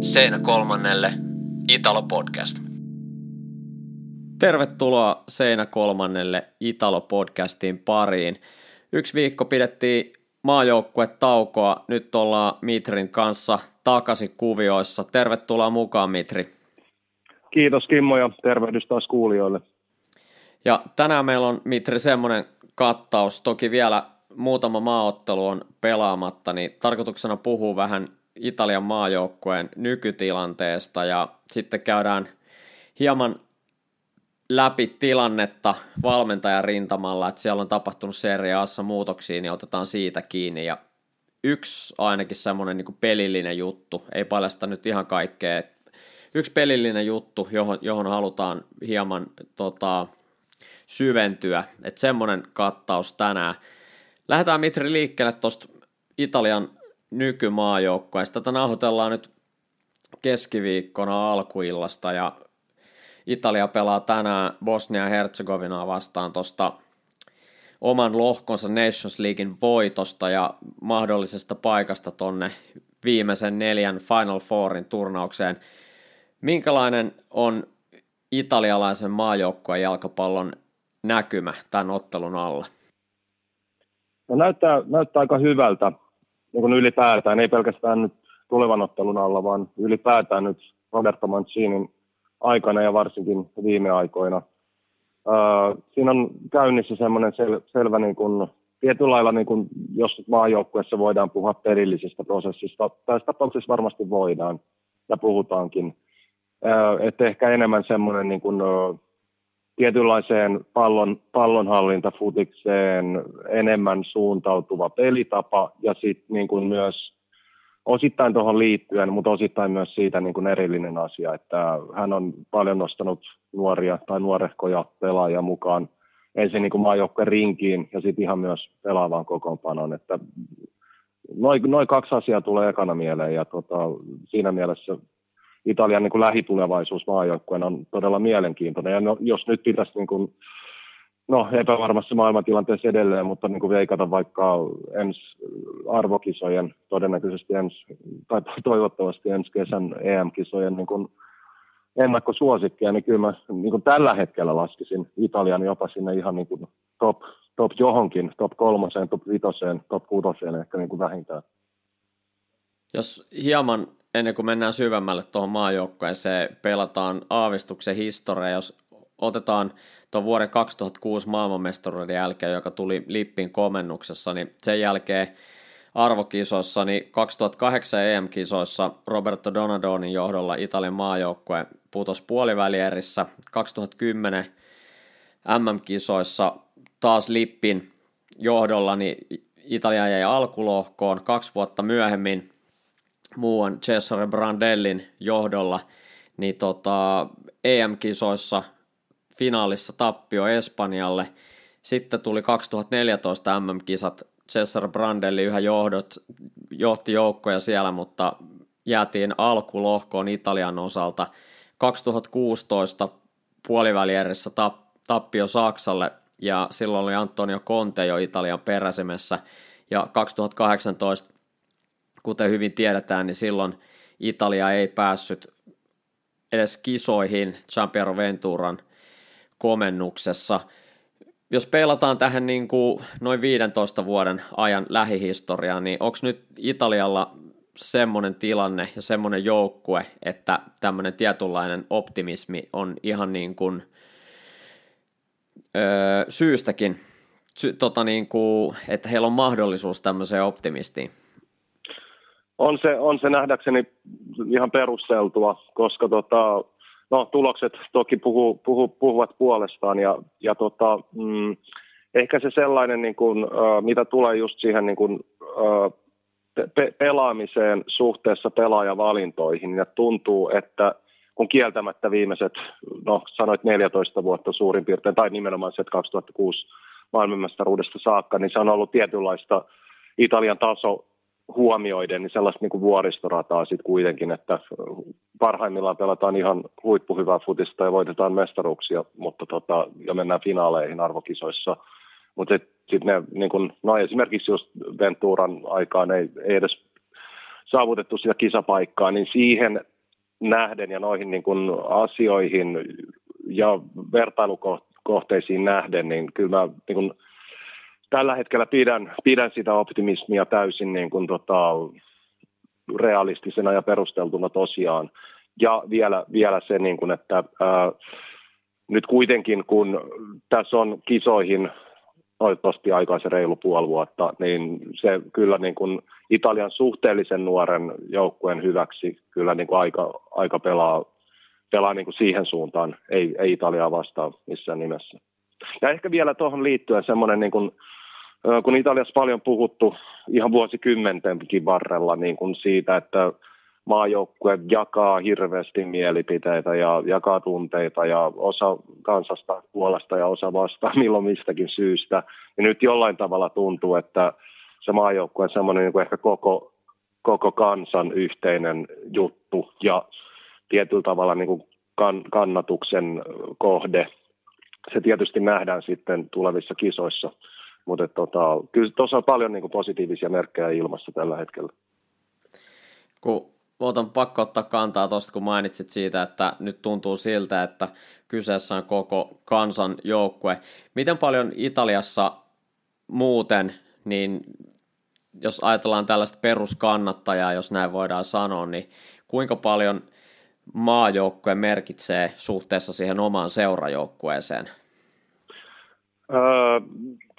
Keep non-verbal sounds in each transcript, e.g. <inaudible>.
Seinä kolmannelle Italo Podcast. Tervetuloa Seinä kolmannelle Italo Podcastin pariin. Yksi viikko pidettiin maajoukkue taukoa. Nyt ollaan Mitrin kanssa takaisin kuvioissa. Tervetuloa mukaan Mitri. Kiitos Kimmo ja tervehdys taas kuulijoille. Ja tänään meillä on Mitri semmoinen kattaus, toki vielä muutama maaottelu on pelaamatta, niin tarkoituksena puhuu vähän Italian maajoukkueen nykytilanteesta ja sitten käydään hieman läpi tilannetta valmentajan rintamalla, että siellä on tapahtunut seriaassa muutoksia, niin otetaan siitä kiinni. Ja yksi ainakin semmoinen niin pelillinen juttu, ei paljasta nyt ihan kaikkea, yksi pelillinen juttu, johon, johon halutaan hieman tota, syventyä, että semmoinen kattaus tänään. Lähdetään Mitri liikkeelle tuosta Italian nykymaajoukkoista. Tätä nauhoitellaan nyt keskiviikkona alkuillasta ja Italia pelaa tänään Bosnia-Herzegovinaa vastaan tuosta oman lohkonsa Nations Leaguein voitosta ja mahdollisesta paikasta tonne viimeisen neljän Final Fourin turnaukseen. Minkälainen on italialaisen maajoukkueen jalkapallon näkymä tämän ottelun alla? No näyttää, näyttää aika hyvältä niin kuin ylipäätään, ei pelkästään nyt tulevan ottelun alla, vaan ylipäätään nyt Roberto Mancinin aikana ja varsinkin viime aikoina. Uh, siinä on käynnissä semmoinen sel, selvä, niin kuin, tietyllä lailla, niin kuin, jos maajoukkueessa voidaan puhua perillisestä prosessista, tässä tapauksessa varmasti voidaan ja puhutaankin. Uh, että ehkä enemmän semmoinen niin kuin, uh, tietynlaiseen pallon, pallonhallintafutikseen enemmän suuntautuva pelitapa ja sitten niin kuin myös osittain tuohon liittyen, mutta osittain myös siitä niin kuin erillinen asia, että hän on paljon nostanut nuoria tai nuorehkoja pelaajia mukaan ensin niin maajoukkueen rinkiin ja sitten ihan myös pelaavaan kokoonpanoon, että noin noi kaksi asiaa tulee ekana mieleen ja tota, siinä mielessä Italian niin kuin lähitulevaisuus maajoukkueen on todella mielenkiintoinen. Ja no, jos nyt pitäisi niin kuin, no, epävarmassa maailmantilanteessa edelleen, mutta niin kuin veikata vaikka ensi arvokisojen, todennäköisesti ensi, tai toivottavasti ensi kesän EM-kisojen niin kuin ennakkosuosikkia, niin kyllä mä niin kuin tällä hetkellä laskisin Italian jopa sinne ihan niin kuin top, top johonkin, top kolmoseen, top vitoseen, top kutoseen ehkä niin kuin vähintään. Jos hieman ennen kuin mennään syvemmälle tuohon maajoukkueeseen, pelataan aavistuksen historia, jos otetaan tuon vuoden 2006 maailmanmestaruuden jälkeen, joka tuli Lippin komennuksessa, niin sen jälkeen arvokisoissa, niin 2008 EM-kisoissa Roberto Donadonin johdolla Italian maajoukkue putosi puolivälierissä. 2010 MM-kisoissa taas Lippin johdolla, niin Italia jäi alkulohkoon. Kaksi vuotta myöhemmin muuan Cesare Brandellin johdolla, niin tota, EM-kisoissa finaalissa tappio Espanjalle. Sitten tuli 2014 MM-kisat, Cesar Brandelli yhä johdot, johti joukkoja siellä, mutta jäätiin alkulohkoon Italian osalta. 2016 puolivälierissä tappio Saksalle ja silloin oli Antonio Conte jo Italian peräsemessä ja 2018 kuten hyvin tiedetään, niin silloin Italia ei päässyt edes kisoihin Giampiero Venturan komennuksessa. Jos peilataan tähän niin kuin noin 15 vuoden ajan lähihistoriaan, niin onko nyt Italialla semmoinen tilanne ja semmoinen joukkue, että tämmöinen tietynlainen optimismi on ihan niin kuin, öö, syystäkin, sy, tota niin kuin, että heillä on mahdollisuus tämmöiseen optimistiin? On se, on se nähdäkseni ihan perusteltua, koska tota, no, tulokset toki puhu, puhu, puhuvat puolestaan ja, ja tota, mm, ehkä se sellainen, niin kuin, mitä tulee just siihen niin kuin, pe- pelaamiseen suhteessa pelaajavalintoihin ja tuntuu, että kun kieltämättä viimeiset, no sanoit 14 vuotta suurin piirtein, tai nimenomaan se 2006 maailmanmestaruudesta saakka, niin se on ollut tietynlaista Italian taso huomioiden niin sellaista niin kuin vuoristorataa sitten kuitenkin, että parhaimmillaan pelataan ihan huippuhyvää futista ja voitetaan mestaruuksia, mutta tota, ja mennään finaaleihin arvokisoissa. Mutta sitten ne, niin kun, no esimerkiksi just Venturan aikaan ei, ei edes saavutettu sitä kisapaikkaa, niin siihen nähden ja noihin niin kuin asioihin ja vertailukohteisiin nähden, niin kyllä mä niin kuin tällä hetkellä pidän, pidän sitä optimismia täysin niin kuin tota, realistisena ja perusteltuna tosiaan. Ja vielä, vielä se, niin kuin, että ää, nyt kuitenkin kun tässä on kisoihin toivottavasti aikaa se reilu puoli vuotta, niin se kyllä niin kuin Italian suhteellisen nuoren joukkueen hyväksi kyllä niin kuin aika, aika pelaa, pelaa niin kuin siihen suuntaan, ei, ei Italiaa vastaan missään nimessä. Ja ehkä vielä tuohon liittyen semmoinen, niin kuin, kun Italiassa paljon puhuttu ihan vuosikymmentenkin varrella niin kuin siitä, että maajoukkue jakaa hirveästi mielipiteitä ja jakaa tunteita ja osa kansasta puolesta ja osa vastaan <laughs> milloin mistäkin syystä. Ja nyt jollain tavalla tuntuu, että se maajoukkue on semmoinen niin kuin ehkä koko, koko kansan yhteinen juttu ja tietyllä tavalla niin kuin kan, kannatuksen kohde. Se tietysti nähdään sitten tulevissa kisoissa, mutta tota, kyllä tuossa on paljon niin kuin positiivisia merkkejä ilmassa tällä hetkellä. Kun Otan pakko ottaa kantaa tuosta, kun mainitsit siitä, että nyt tuntuu siltä, että kyseessä on koko kansan joukkue. Miten paljon Italiassa muuten, niin jos ajatellaan tällaista peruskannattajaa, jos näin voidaan sanoa, niin kuinka paljon maajoukkue merkitsee suhteessa siihen omaan seurajoukkueeseen? Öö,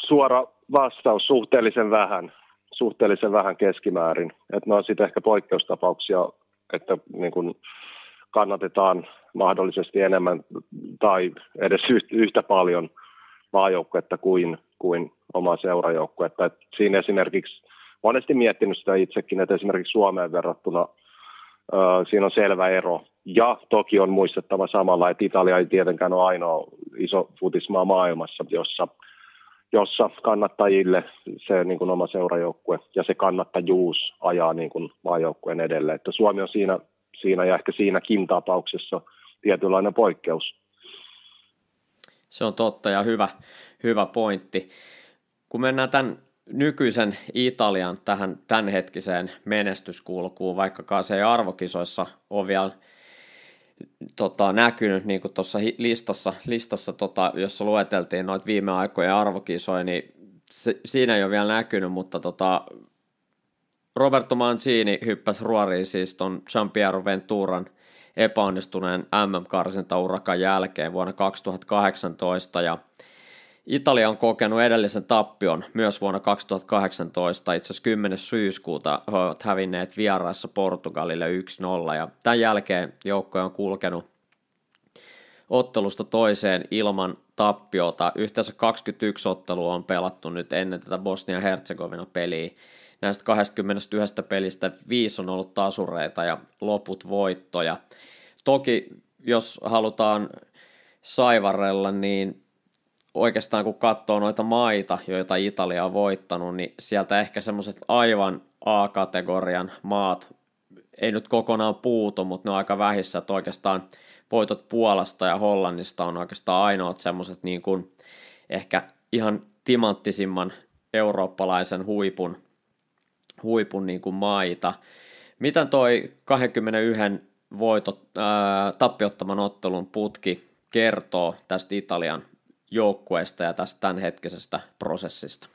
suora vastaus suhteellisen vähän suhteellisen vähän keskimäärin. Että ne on sitten ehkä poikkeustapauksia, että niin kun kannatetaan mahdollisesti enemmän tai edes yhtä paljon maajoukkuetta kuin, kuin omaa seurajoukkuetta. Et siinä esimerkiksi monesti miettinyt sitä itsekin, että esimerkiksi Suomeen verrattuna ö, siinä on selvä ero. Ja toki on muistettava samalla, että Italia ei tietenkään ole ainoa iso futismaa maailmassa, jossa – jossa kannattajille se niin kuin oma seurajoukkue ja se kannattajuus ajaa niin kuin maajoukkueen edelle. Että Suomi on siinä, siinä ja ehkä siinäkin tapauksessa tietynlainen poikkeus. Se on totta ja hyvä, hyvä pointti. Kun mennään tämän nykyisen Italian tähän tämänhetkiseen menestyskulkuun, vaikkakaan se ei arvokisoissa ole vielä tota, näkynyt niin tuossa listassa, listassa tota, jossa lueteltiin noita viime aikojen arvokisoja, niin se, siinä ei ole vielä näkynyt, mutta tota, Roberto Mancini hyppäsi ruoriin siis ton Giampiero Venturan epäonnistuneen MM-karsintaurakan jälkeen vuonna 2018 ja Italia on kokenut edellisen tappion myös vuonna 2018, itse asiassa 10. syyskuuta he ovat hävinneet vieraissa Portugalille 1-0 ja tämän jälkeen joukkoja on kulkenut ottelusta toiseen ilman tappiota. Yhteensä 21 ottelua on pelattu nyt ennen tätä Bosnia-Herzegovina peliä. Näistä 21 pelistä viisi on ollut tasureita ja loput voittoja. Toki jos halutaan saivarella, niin oikeastaan kun katsoo noita maita, joita Italia on voittanut, niin sieltä ehkä semmoiset aivan A-kategorian maat ei nyt kokonaan puutu, mutta ne on aika vähissä, että oikeastaan voitot Puolasta ja Hollannista on oikeastaan ainoat semmoiset niin kuin ehkä ihan timanttisimman eurooppalaisen huipun, huipun niin kuin maita. Miten toi 21 voitot, ää, tappiottaman ottelun putki kertoo tästä Italian joukkueesta ja tästä tämänhetkisestä prosessista?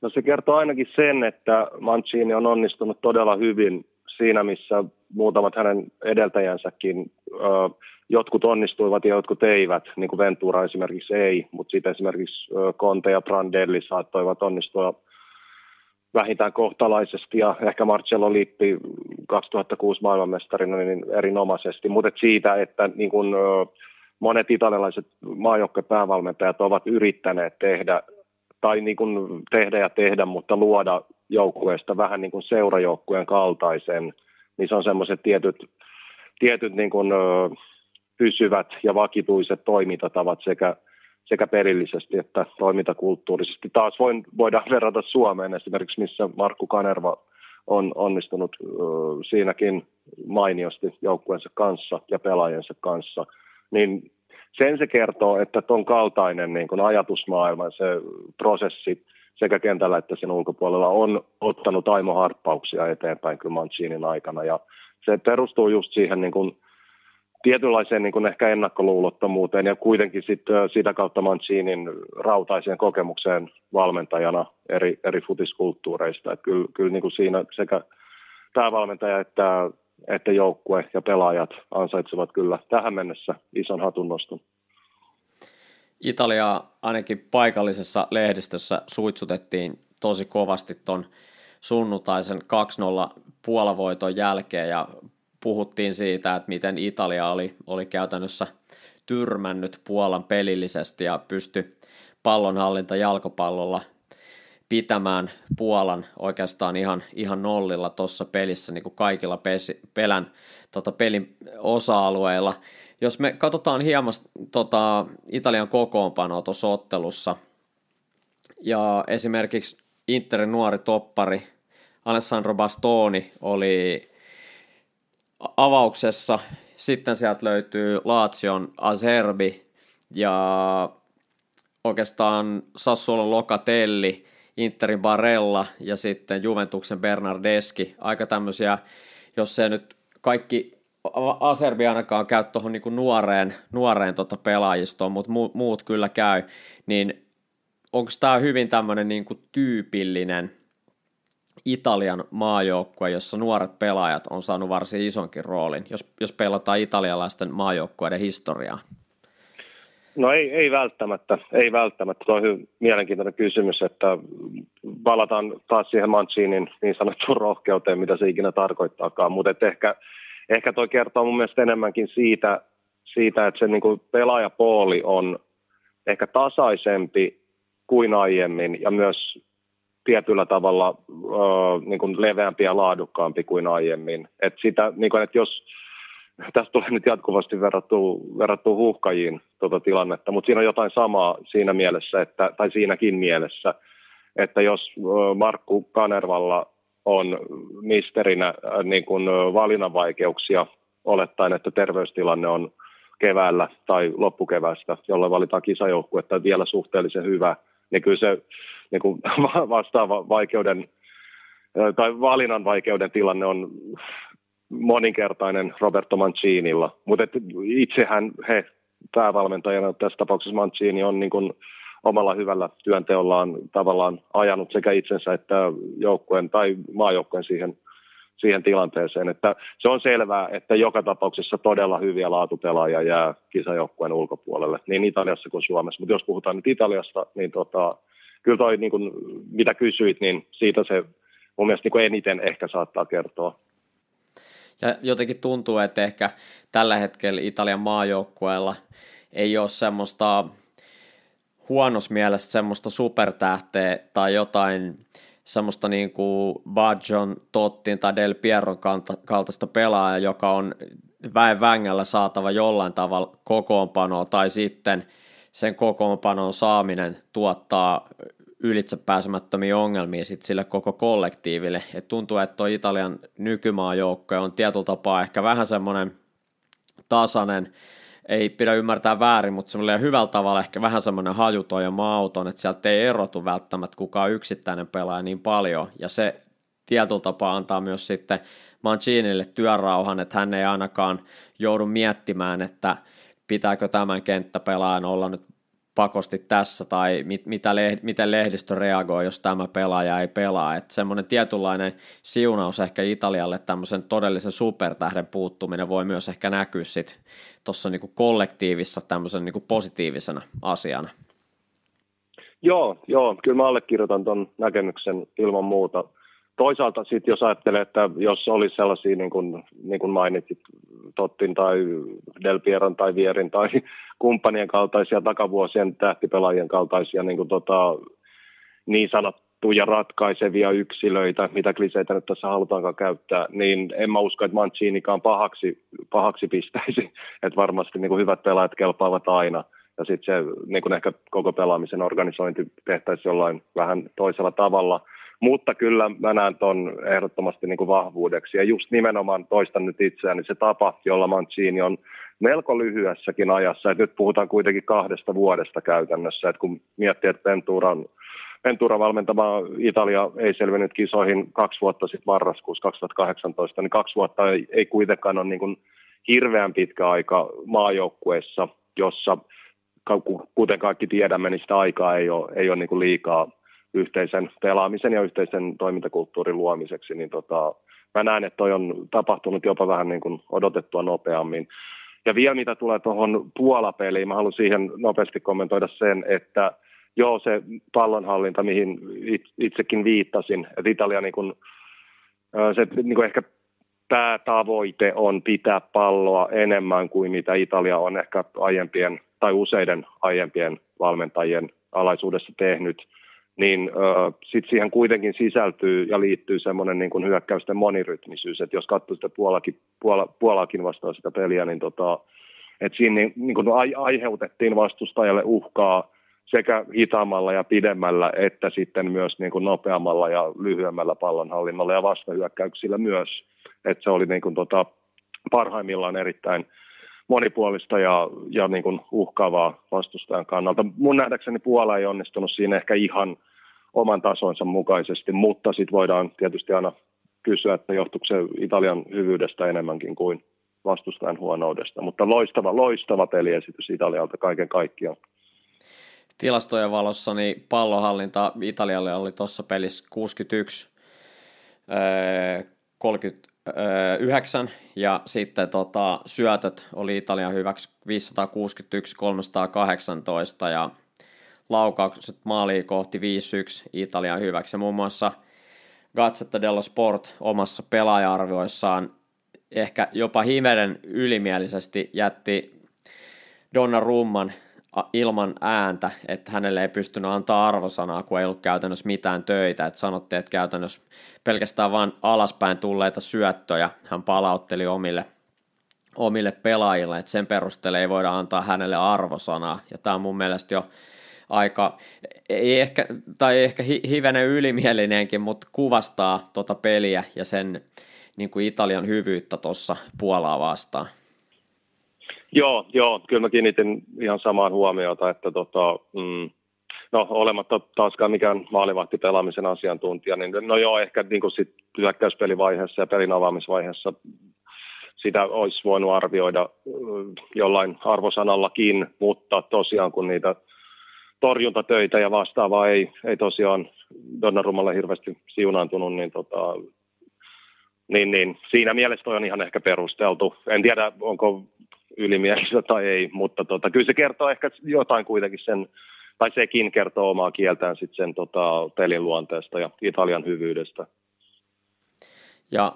No se kertoo ainakin sen, että Mancini on onnistunut todella hyvin siinä, missä muutamat hänen edeltäjänsäkin, jotkut onnistuivat ja jotkut eivät, niin kuin Ventura esimerkiksi ei, mutta sitten esimerkiksi Conte ja Brandelli saattoivat onnistua vähintään kohtalaisesti ja ehkä Marcello Lippi 2006 maailmanmestarina niin erinomaisesti, mutta siitä, että niin kuin, monet italialaiset päävalmentajat ovat yrittäneet tehdä tai niin kuin tehdä ja tehdä, mutta luoda joukkueesta vähän niin kuin seurajoukkueen kaltaisen, niin se on semmoiset tietyt, tietyt niin kuin, ö, pysyvät ja vakituiset toimintatavat sekä, sekä perillisesti että toimintakulttuurisesti. Taas voin, voidaan <laughs> verrata Suomeen esimerkiksi, missä Markku Kanerva on onnistunut ö, siinäkin mainiosti joukkueensa kanssa ja pelaajensa kanssa – niin sen se kertoo, että tuon kaltainen niin kuin ajatusmaailma, se prosessi, sekä kentällä että sen ulkopuolella on ottanut aimo harppauksia eteenpäin kyllä Mancinin aikana ja se perustuu just siihen niin kuin, tietynlaiseen niin kuin ehkä ennakkoluulottomuuteen ja kuitenkin sit, sitä kautta Mancinin rautaiseen kokemukseen valmentajana eri, eri futiskulttuureista. Et kyllä, kyllä niin siinä sekä päävalmentaja että, että joukkue ja pelaajat ansaitsevat kyllä tähän mennessä ison hatunnoston. Italia ainakin paikallisessa lehdistössä suitsutettiin tosi kovasti ton sunnuntaisen 2-0 puolavoiton jälkeen ja puhuttiin siitä, että miten Italia oli, oli käytännössä tyrmännyt Puolan pelillisesti ja pystyi pallonhallinta jalkapallolla pitämään Puolan oikeastaan ihan, ihan nollilla tuossa pelissä niin kuin kaikilla pesi, pelän, tota, pelin osa-alueilla. Jos me katsotaan hieman tota, Italian kokoonpanoa tuossa ottelussa, ja esimerkiksi Interin nuori toppari Alessandro Bastoni oli avauksessa. Sitten sieltä löytyy Lazion Azerbi ja oikeastaan Sassuolo Locatelli, Interin Barella ja sitten Juventuksen Bernardeski. Aika tämmöisiä, jos se nyt kaikki Aserbi ainakaan käy tuohon niin nuoreen, nuoreen tota pelaajistoon, mutta muut kyllä käy, niin onko tämä hyvin tämmöinen niin tyypillinen Italian maajoukkue, jossa nuoret pelaajat on saanut varsin isonkin roolin, jos, jos pelataan italialaisten maajoukkueiden historiaa? No ei, ei välttämättä, ei välttämättä. Tuo on hyvin mielenkiintoinen kysymys, että palataan taas siihen Mancinin niin sanottuun rohkeuteen, mitä se ikinä tarkoittaakaan, mutta ehkä, ehkä toi kertoo mun mielestä enemmänkin siitä, siitä että se niin pelaajapooli on ehkä tasaisempi kuin aiemmin ja myös tietyllä tavalla uh, niin kuin leveämpi ja laadukkaampi kuin aiemmin. Et sitä, niin kuin, että jos tästä tulee nyt jatkuvasti verrattu, verrattu huuhkajiin tuota tilannetta, mutta siinä on jotain samaa siinä mielessä, että, tai siinäkin mielessä, että jos Markku Kanervalla on misterinä niin kuin valinnanvaikeuksia olettaen, että terveystilanne on keväällä tai loppukevästä, jolle valitaan kisajoukkue, että vielä suhteellisen hyvä, niin kyllä se niin kuin <laughs> vastaava vaikeuden tai valinnan vaikeuden tilanne on moninkertainen Roberto Mancinilla. Mutta itsehän he päävalmentajana, tässä tapauksessa Mancini, on niin kuin omalla hyvällä työnteollaan tavallaan ajanut sekä itsensä että joukkueen tai maajoukkueen siihen, siihen tilanteeseen. Että se on selvää, että joka tapauksessa todella hyviä laatupelaajia jää kisajoukkueen ulkopuolelle, niin Italiassa kuin Suomessa. Mutta jos puhutaan nyt Italiasta, niin tota, kyllä toi, niin kuin, mitä kysyit, niin siitä se mun mielestä niin eniten ehkä saattaa kertoa. Ja jotenkin tuntuu, että ehkä tällä hetkellä Italian maajoukkueella ei ole semmoista huonossa mielessä semmoista supertähteä tai jotain semmoista niin kuin Bajon, Tottin tai Del Pierron kaltaista pelaajaa, joka on väen vängällä saatava jollain tavalla kokoonpanoa tai sitten sen kokoonpanon saaminen tuottaa ylitse pääsemättömiä ongelmia sit sille koko kollektiiville. Et tuntuu, että tuo Italian nykymaajoukko on tietyllä tapaa ehkä vähän semmoinen tasainen, ei pidä ymmärtää väärin, mutta semmoinen hyvällä tavalla ehkä vähän semmoinen hajuton ja mauton, että sieltä ei erotu välttämättä kukaan yksittäinen pelaaja niin paljon, ja se tietyllä tapaa antaa myös sitten Mancinille työrauhan, että hän ei ainakaan joudu miettimään, että pitääkö tämän kenttäpelaajan olla nyt pakosti tässä tai mit, mitä leh, miten lehdistö reagoi, jos tämä pelaaja ei pelaa. Että semmoinen tietynlainen siunaus ehkä Italialle tämmöisen todellisen supertähden puuttuminen voi myös ehkä näkyä sitten tuossa niinku kollektiivissa tämmöisen niinku positiivisena asiana. Joo, joo, kyllä mä allekirjoitan tuon näkemyksen ilman muuta toisaalta sitten jos ajattelee, että jos olisi sellaisia, niin kuin, niin kuin mainitsit, Tottin tai Del Pieron tai Vierin tai <laughs> kumppanien kaltaisia takavuosien tähtipelaajien kaltaisia niin, kuin tota, niin sanottuja ratkaisevia yksilöitä, mitä kliseitä nyt tässä halutaankaan käyttää, niin en mä usko, että Mancinikaan pahaksi, pahaksi pistäisi. <laughs> Että varmasti niin kuin hyvät pelaajat kelpaavat aina. Ja sitten se niin kuin ehkä koko pelaamisen organisointi tehtäisiin jollain vähän toisella tavalla – mutta kyllä mä näen tuon ehdottomasti niin kuin vahvuudeksi. Ja just nimenomaan toistan nyt itseäni se tapa, jolla Mancini on melko lyhyessäkin ajassa. Et nyt puhutaan kuitenkin kahdesta vuodesta käytännössä. Et kun miettii, että Ventura on Ventura valmentama Italia ei selvinnyt kisoihin kaksi vuotta sitten marraskuussa 2018, niin kaksi vuotta ei, ei kuitenkaan ole niin kuin hirveän pitkä aika maajoukkueessa, jossa kuten kaikki tiedämme, niin sitä aikaa ei ole, ei ole niin kuin liikaa yhteisen pelaamisen ja yhteisen toimintakulttuurin luomiseksi, niin tota, mä näen, että toi on tapahtunut jopa vähän niin kuin odotettua nopeammin. Ja vielä mitä tulee tuohon Puola-peliin, mä haluan siihen nopeasti kommentoida sen, että joo, se pallonhallinta, mihin itsekin viittasin, että Italia niin kuin, se niin kuin ehkä päätavoite on pitää palloa enemmän kuin mitä Italia on ehkä aiempien tai useiden aiempien valmentajien alaisuudessa tehnyt, niin äh, sitten siihen kuitenkin sisältyy ja liittyy semmoinen niin kuin hyökkäysten monirytmisyys, että jos katsoo sitä Puolakin, Puola, Puolakin vastaan sitä peliä, niin tota, että siinä niin, niin kuin aiheutettiin vastustajalle uhkaa sekä hitaammalla ja pidemmällä, että sitten myös niin kuin nopeammalla ja lyhyemmällä pallonhallinnalla ja vastahyökkäyksillä myös. Että se oli niin kuin tota, parhaimmillaan erittäin monipuolista ja, ja niin kuin uhkaavaa vastustajan kannalta. Mun nähdäkseni Puola ei onnistunut siinä ehkä ihan oman tasonsa mukaisesti, mutta sitten voidaan tietysti aina kysyä, että johtuuko se Italian hyvyydestä enemmänkin kuin vastustajan huonoudesta. Mutta loistava, loistava peliesitys Italialta kaiken kaikkiaan. Tilastojen valossa niin pallohallinta Italialle oli tuossa pelissä 61, 39 ja sitten tota, syötöt oli Italian hyväksi 561, 318 ja laukaukset maaliin kohti 5-1 Italian hyväksi. Ja muun muassa Gazzetta dello Sport omassa pelaaja-arvioissaan ehkä jopa himeden ylimielisesti jätti Rumman ilman ääntä, että hänelle ei pystynyt antaa arvosanaa, kun ei ollut käytännössä mitään töitä. Että sanottiin, että käytännössä pelkästään vain alaspäin tulleita syöttöjä hän palautteli omille, omille pelaajille, että sen perusteella ei voida antaa hänelle arvosanaa. Ja tämä on mun mielestä jo aika, ei ehkä, tai ehkä hivenen ylimielinenkin, mutta kuvastaa tota peliä ja sen niin kuin Italian hyvyyttä tuossa Puolaa vastaan. Joo, joo, kyllä mä kiinnitin ihan samaan huomiota, että tota, mm, no olematta taaskaan mikään maalivahtipelaamisen asiantuntija, niin no joo, ehkä niin kuin sit hyökkäyspelivaiheessa ja pelin avaamisvaiheessa sitä olisi voinut arvioida jollain arvosanallakin, mutta tosiaan kun niitä torjuntatöitä ja vastaavaa ei, ei tosiaan Donnarummalle hirveästi siunaantunut, niin, tota, niin, niin siinä mielessä toi on ihan ehkä perusteltu. En tiedä, onko ylimielistä tai ei, mutta tota, kyllä se kertoo ehkä jotain kuitenkin sen, tai sekin kertoo omaa kieltään sitten sen tota, pelin luonteesta ja Italian hyvyydestä. Ja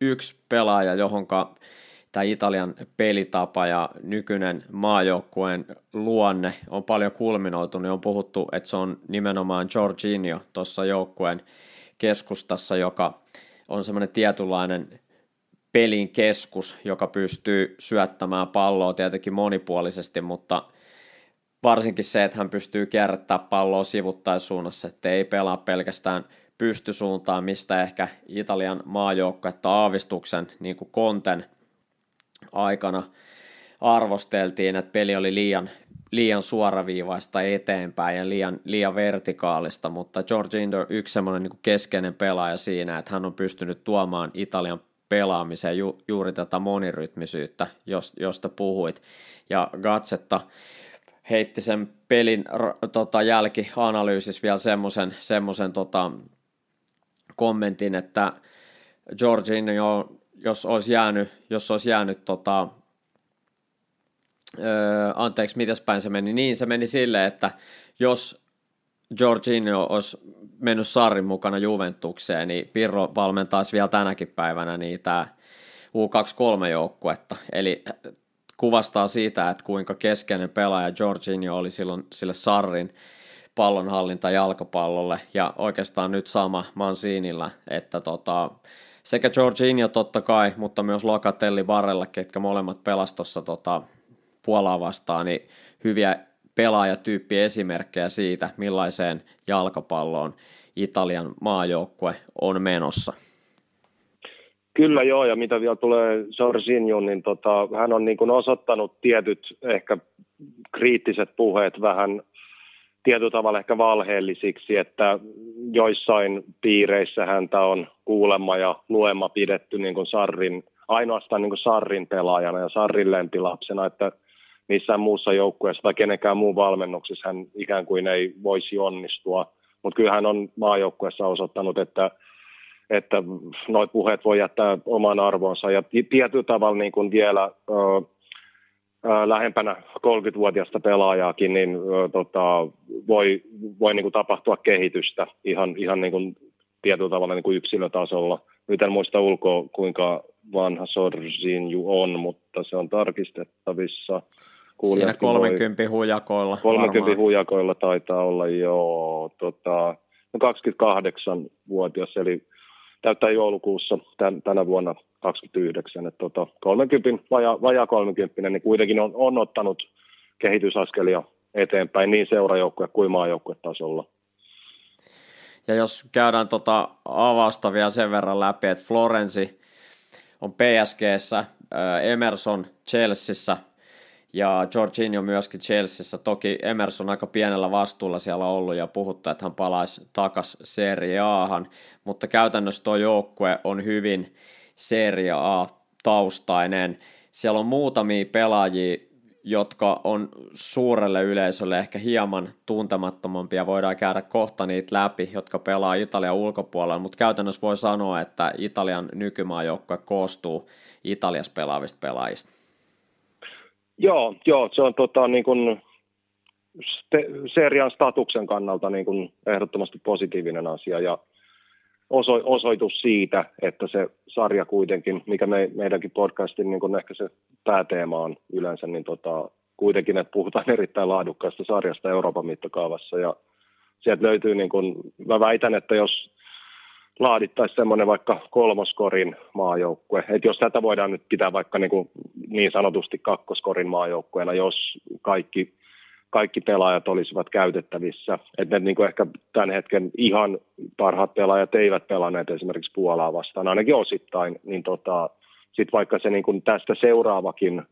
yksi pelaaja, johonka tämä Italian pelitapa ja nykyinen maajoukkueen luonne on paljon kulminoitunut, niin on puhuttu, että se on nimenomaan Jorginho tuossa joukkueen keskustassa, joka on semmoinen tietynlainen pelin keskus, joka pystyy syöttämään palloa tietenkin monipuolisesti, mutta varsinkin se, että hän pystyy kierrättämään palloa sivuttaisuunnassa, että ei pelaa pelkästään pystysuuntaan, mistä ehkä Italian maajoukkuetta aavistuksen niin kuin konten aikana arvosteltiin, että peli oli liian, liian suoraviivaista eteenpäin ja liian, liian vertikaalista, mutta George Inder yksi semmoinen niin keskeinen pelaaja siinä, että hän on pystynyt tuomaan Italian pelaamiseen ju, juuri tätä monirytmisyyttä, josta puhuit. Ja Gatsetta heitti sen pelin tota, jälkianalyysissä vielä semmoisen semmosen, tota, kommentin, että Georginio, jos olisi jäänyt, jos olisi jäänyt tota, öö, anteeksi, mitäs päin se meni, niin se meni silleen, että jos Jorginho olisi mennyt Sarrin mukana Juventukseen, niin Pirro valmentaisi vielä tänäkin päivänä niitä U23-joukkuetta. Eli kuvastaa siitä, että kuinka keskeinen pelaaja Jorginho oli silloin sille Sarrin pallonhallinta jalkapallolle, ja oikeastaan nyt sama Mansiinilla, että tota, sekä Jorginho totta kai, mutta myös Locatelli Barrella, ketkä molemmat pelastossa tota, Puolaa vastaan, niin hyviä pelaajatyyppi esimerkkejä siitä, millaiseen jalkapalloon Italian maajoukkue on menossa. Kyllä joo, ja mitä vielä tulee Jorginho, niin tota, hän on niin kuin osoittanut tietyt ehkä kriittiset puheet vähän tietyllä tavalla ehkä valheellisiksi, että joissain piireissä häntä on kuulemma ja luemma pidetty niin kuin Sarrin, ainoastaan niin kuin Sarrin pelaajana ja Sarrin lempilapsena, että missään muussa joukkueessa tai kenenkään muun valmennuksessa hän ikään kuin ei voisi onnistua. Mutta kyllä hän on maajoukkueessa osoittanut, että, että noit puheet voi jättää oman arvonsa ja tietyllä tavalla niin kuin vielä lähempänä 30-vuotiaista pelaajaakin, niin tota, voi, voi niin kuin tapahtua kehitystä ihan, ihan niin kuin tietyllä tavalla niin kuin yksilötasolla. Nyt en muista ulkoa, kuinka vanha Sorsinju on, mutta se on tarkistettavissa. Siinä 30 voi, hujakoilla. 30 varmaan. hujakoilla taitaa olla jo tota, no 28-vuotias, eli täyttää joulukuussa tän, tänä vuonna 29, että tota, 30, vajaa, vajaa 30, niin kuitenkin on, on ottanut kehitysaskelia eteenpäin niin seurajoukkue kuin maajoukkuetasolla. Ja jos käydään tota avausta vielä sen verran läpi, että Florensi on PSGssä, Emerson Chelseassa ja Jorginho myöskin Chelseassa. Toki Emerson aika pienellä vastuulla siellä ollut ja puhuttu, että hän palaisi takas Serie Ahan, mutta käytännössä tuo joukkue on hyvin Serie A-taustainen. Siellä on muutamia pelaajia, jotka on suurelle yleisölle ehkä hieman tuntemattomampia, voidaan käydä kohta niitä läpi, jotka pelaa Italian ulkopuolella, mutta käytännössä voi sanoa, että Italian nykymaajoukkue koostuu Italiassa pelaavista pelaajista. Joo, joo se on tota, niin ste, serian statuksen kannalta niin kuin ehdottomasti positiivinen asia ja osoitus siitä, että se sarja kuitenkin, mikä me, meidänkin podcastin niin kuin ehkä se pääteema on yleensä, niin tota, kuitenkin, että puhutaan erittäin laadukkaasta sarjasta Euroopan mittakaavassa. Ja sieltä löytyy, niin kuin, mä väitän, että jos laadittaisiin semmoinen vaikka kolmoskorin maajoukkue, että jos tätä voidaan nyt pitää vaikka niin, kuin niin sanotusti kakkoskorin maajoukkueena, jos kaikki kaikki pelaajat olisivat käytettävissä. Että niin kuin ehkä tämän hetken ihan parhaat pelaajat eivät pelanneet esimerkiksi Puolaa vastaan, ainakin osittain, niin tota, sitten vaikka se niin kuin tästä seuraavakin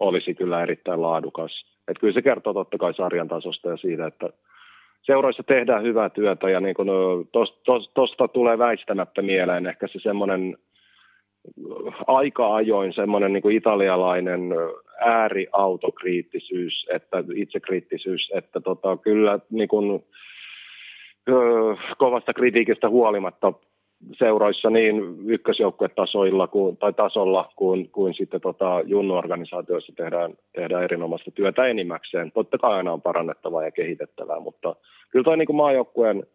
olisi kyllä erittäin laadukas. Että kyllä se kertoo totta kai sarjan tasosta ja siitä, että seuroissa tehdään hyvää työtä ja niin tuosta tos, tos, tulee väistämättä mieleen ehkä se semmoinen aika ajoin semmoinen niin italialainen ääriautokriittisyys, että itsekriittisyys, että tota, kyllä niin kuin, ö, kovasta kritiikistä huolimatta seuroissa niin ykkösjoukkuetasoilla kuin, tai tasolla kuin, kuin sitten tota, junnuorganisaatioissa tehdään, tehdään erinomaista työtä enimmäkseen. Totta kai aina on parannettavaa ja kehitettävää, mutta kyllä tuo niin maajoukkueen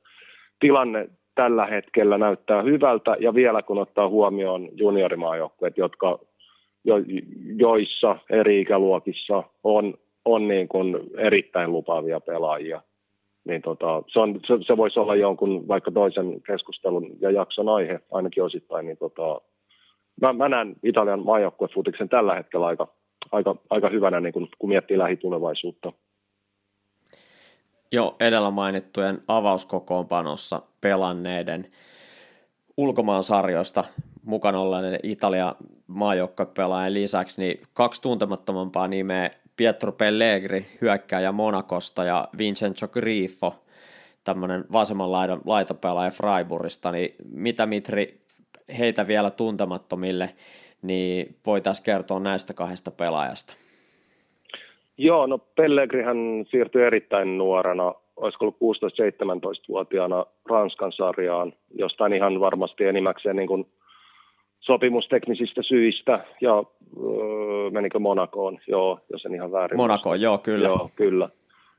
tilanne tällä hetkellä näyttää hyvältä, ja vielä kun ottaa huomioon juniorimaajoukkueet, jotka jo, joissa eri ikäluokissa on, on niin kuin erittäin lupaavia pelaajia, niin tota, se, on, se, se, voisi olla jonkun vaikka toisen keskustelun ja jakson aihe ainakin osittain, niin tota, mä, mä näen Italian maajoukkuefutiksen tällä hetkellä aika, aika, aika hyvänä, niin kun, kun miettii lähitulevaisuutta. Jo edellä mainittujen avauskokoonpanossa pelanneiden ulkomaan sarjoista mukana olleiden Italia maajoukkuepelaajan lisäksi niin kaksi tuntemattomampaa nimeä Pietro Pellegri hyökkääjä Monakosta ja Vincenzo Grifo tämmöinen vasemman laidan laitapelaaja Freiburgista, niin mitä Mitri heitä vielä tuntemattomille, niin voitaisiin kertoa näistä kahdesta pelaajasta? Joo, no Pellegrihän siirtyi erittäin nuorena, olisiko ollut 16-17-vuotiaana Ranskan sarjaan, jostain ihan varmasti enimmäkseen niin kuin sopimusteknisistä syistä, ja öö, menikö Monakoon, joo, jos en ihan väärin. Monakoon, joo, kyllä. Joo, kyllä.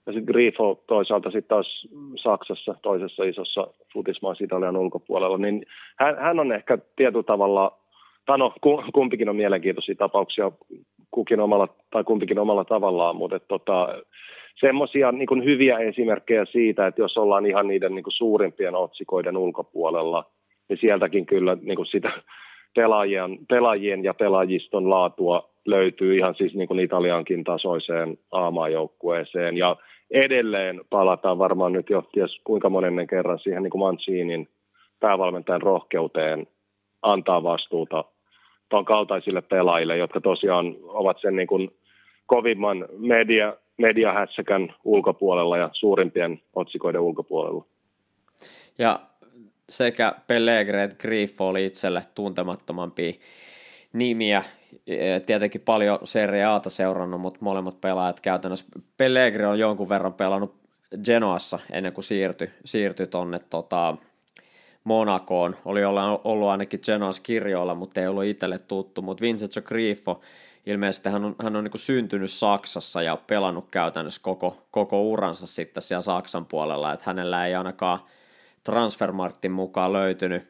Ja sitten Grifo toisaalta sitten taas Saksassa, toisessa isossa futismaassa Italian ulkopuolella, niin hän, hän on ehkä tietyllä tavalla, tai no kumpikin on mielenkiintoisia tapauksia, kukin omalla, tai kumpikin omalla tavallaan, mutta tota, semmoisia niin hyviä esimerkkejä siitä, että jos ollaan ihan niiden niin kuin suurimpien otsikoiden ulkopuolella, niin sieltäkin kyllä niin kuin sitä pelaajien, pelaajien ja pelaajiston laatua löytyy ihan siis niin kuin Italiankin tasoiseen aamajoukkueeseen. Ja edelleen palataan varmaan nyt jo ties kuinka monennen kerran siihen niin kuin Mancinin päävalmentajan rohkeuteen antaa vastuuta tuon kaltaisille pelaajille, jotka tosiaan ovat sen niin kuin kovimman media, mediahässäkän ulkopuolella ja suurimpien otsikoiden ulkopuolella. Ja sekä Pellegre että Griffo oli itselle tuntemattomampia nimiä. E, tietenkin paljon Serie Ata seurannut, mutta molemmat pelaajat käytännössä. Pellegri on jonkun verran pelannut Genoassa ennen kuin siirtyi, siirtyi tuonne tota, Monakoon. Oli ollut ainakin Genoas kirjoilla, mutta ei ollut itselle tuttu. Mutta Vincenzo Griffo, ilmeisesti hän on, hän on niin syntynyt Saksassa ja pelannut käytännössä koko, koko uransa sitten siellä Saksan puolella. Että hänellä ei ainakaan Transfermarktin mukaan löytynyt,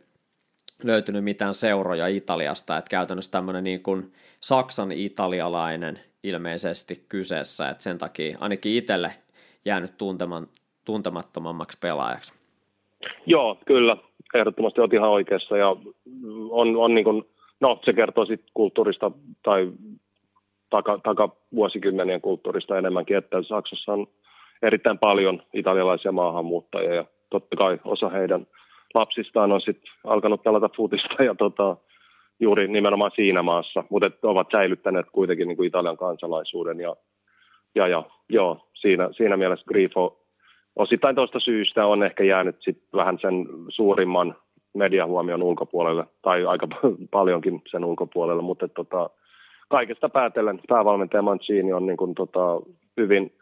löytynyt mitään seuroja Italiasta. Että käytännössä tämmöinen niin kuin Saksan italialainen ilmeisesti kyseessä. Että sen takia ainakin itselle jäänyt tunteman, tuntemattomammaksi pelaajaksi. Joo, kyllä. Ehdottomasti olet ihan oikeassa ja on, on niin kuin, no se kertoo sitten kulttuurista tai taka, taka vuosikymmenien kulttuurista enemmänkin, että Saksassa on erittäin paljon italialaisia maahanmuuttajia ja totta kai osa heidän lapsistaan on sitten alkanut pelata futista ja tota, juuri nimenomaan siinä maassa, mutta ovat säilyttäneet kuitenkin niin kuin Italian kansalaisuuden ja, ja, ja joo, siinä, siinä mielessä Grifo osittain tuosta syystä on ehkä jäänyt sit vähän sen suurimman mediahuomion ulkopuolelle, tai aika <laughs> paljonkin sen ulkopuolelle, mutta tota, kaikesta päätellen päävalmentaja Mancini on niin kuin, tota, hyvin,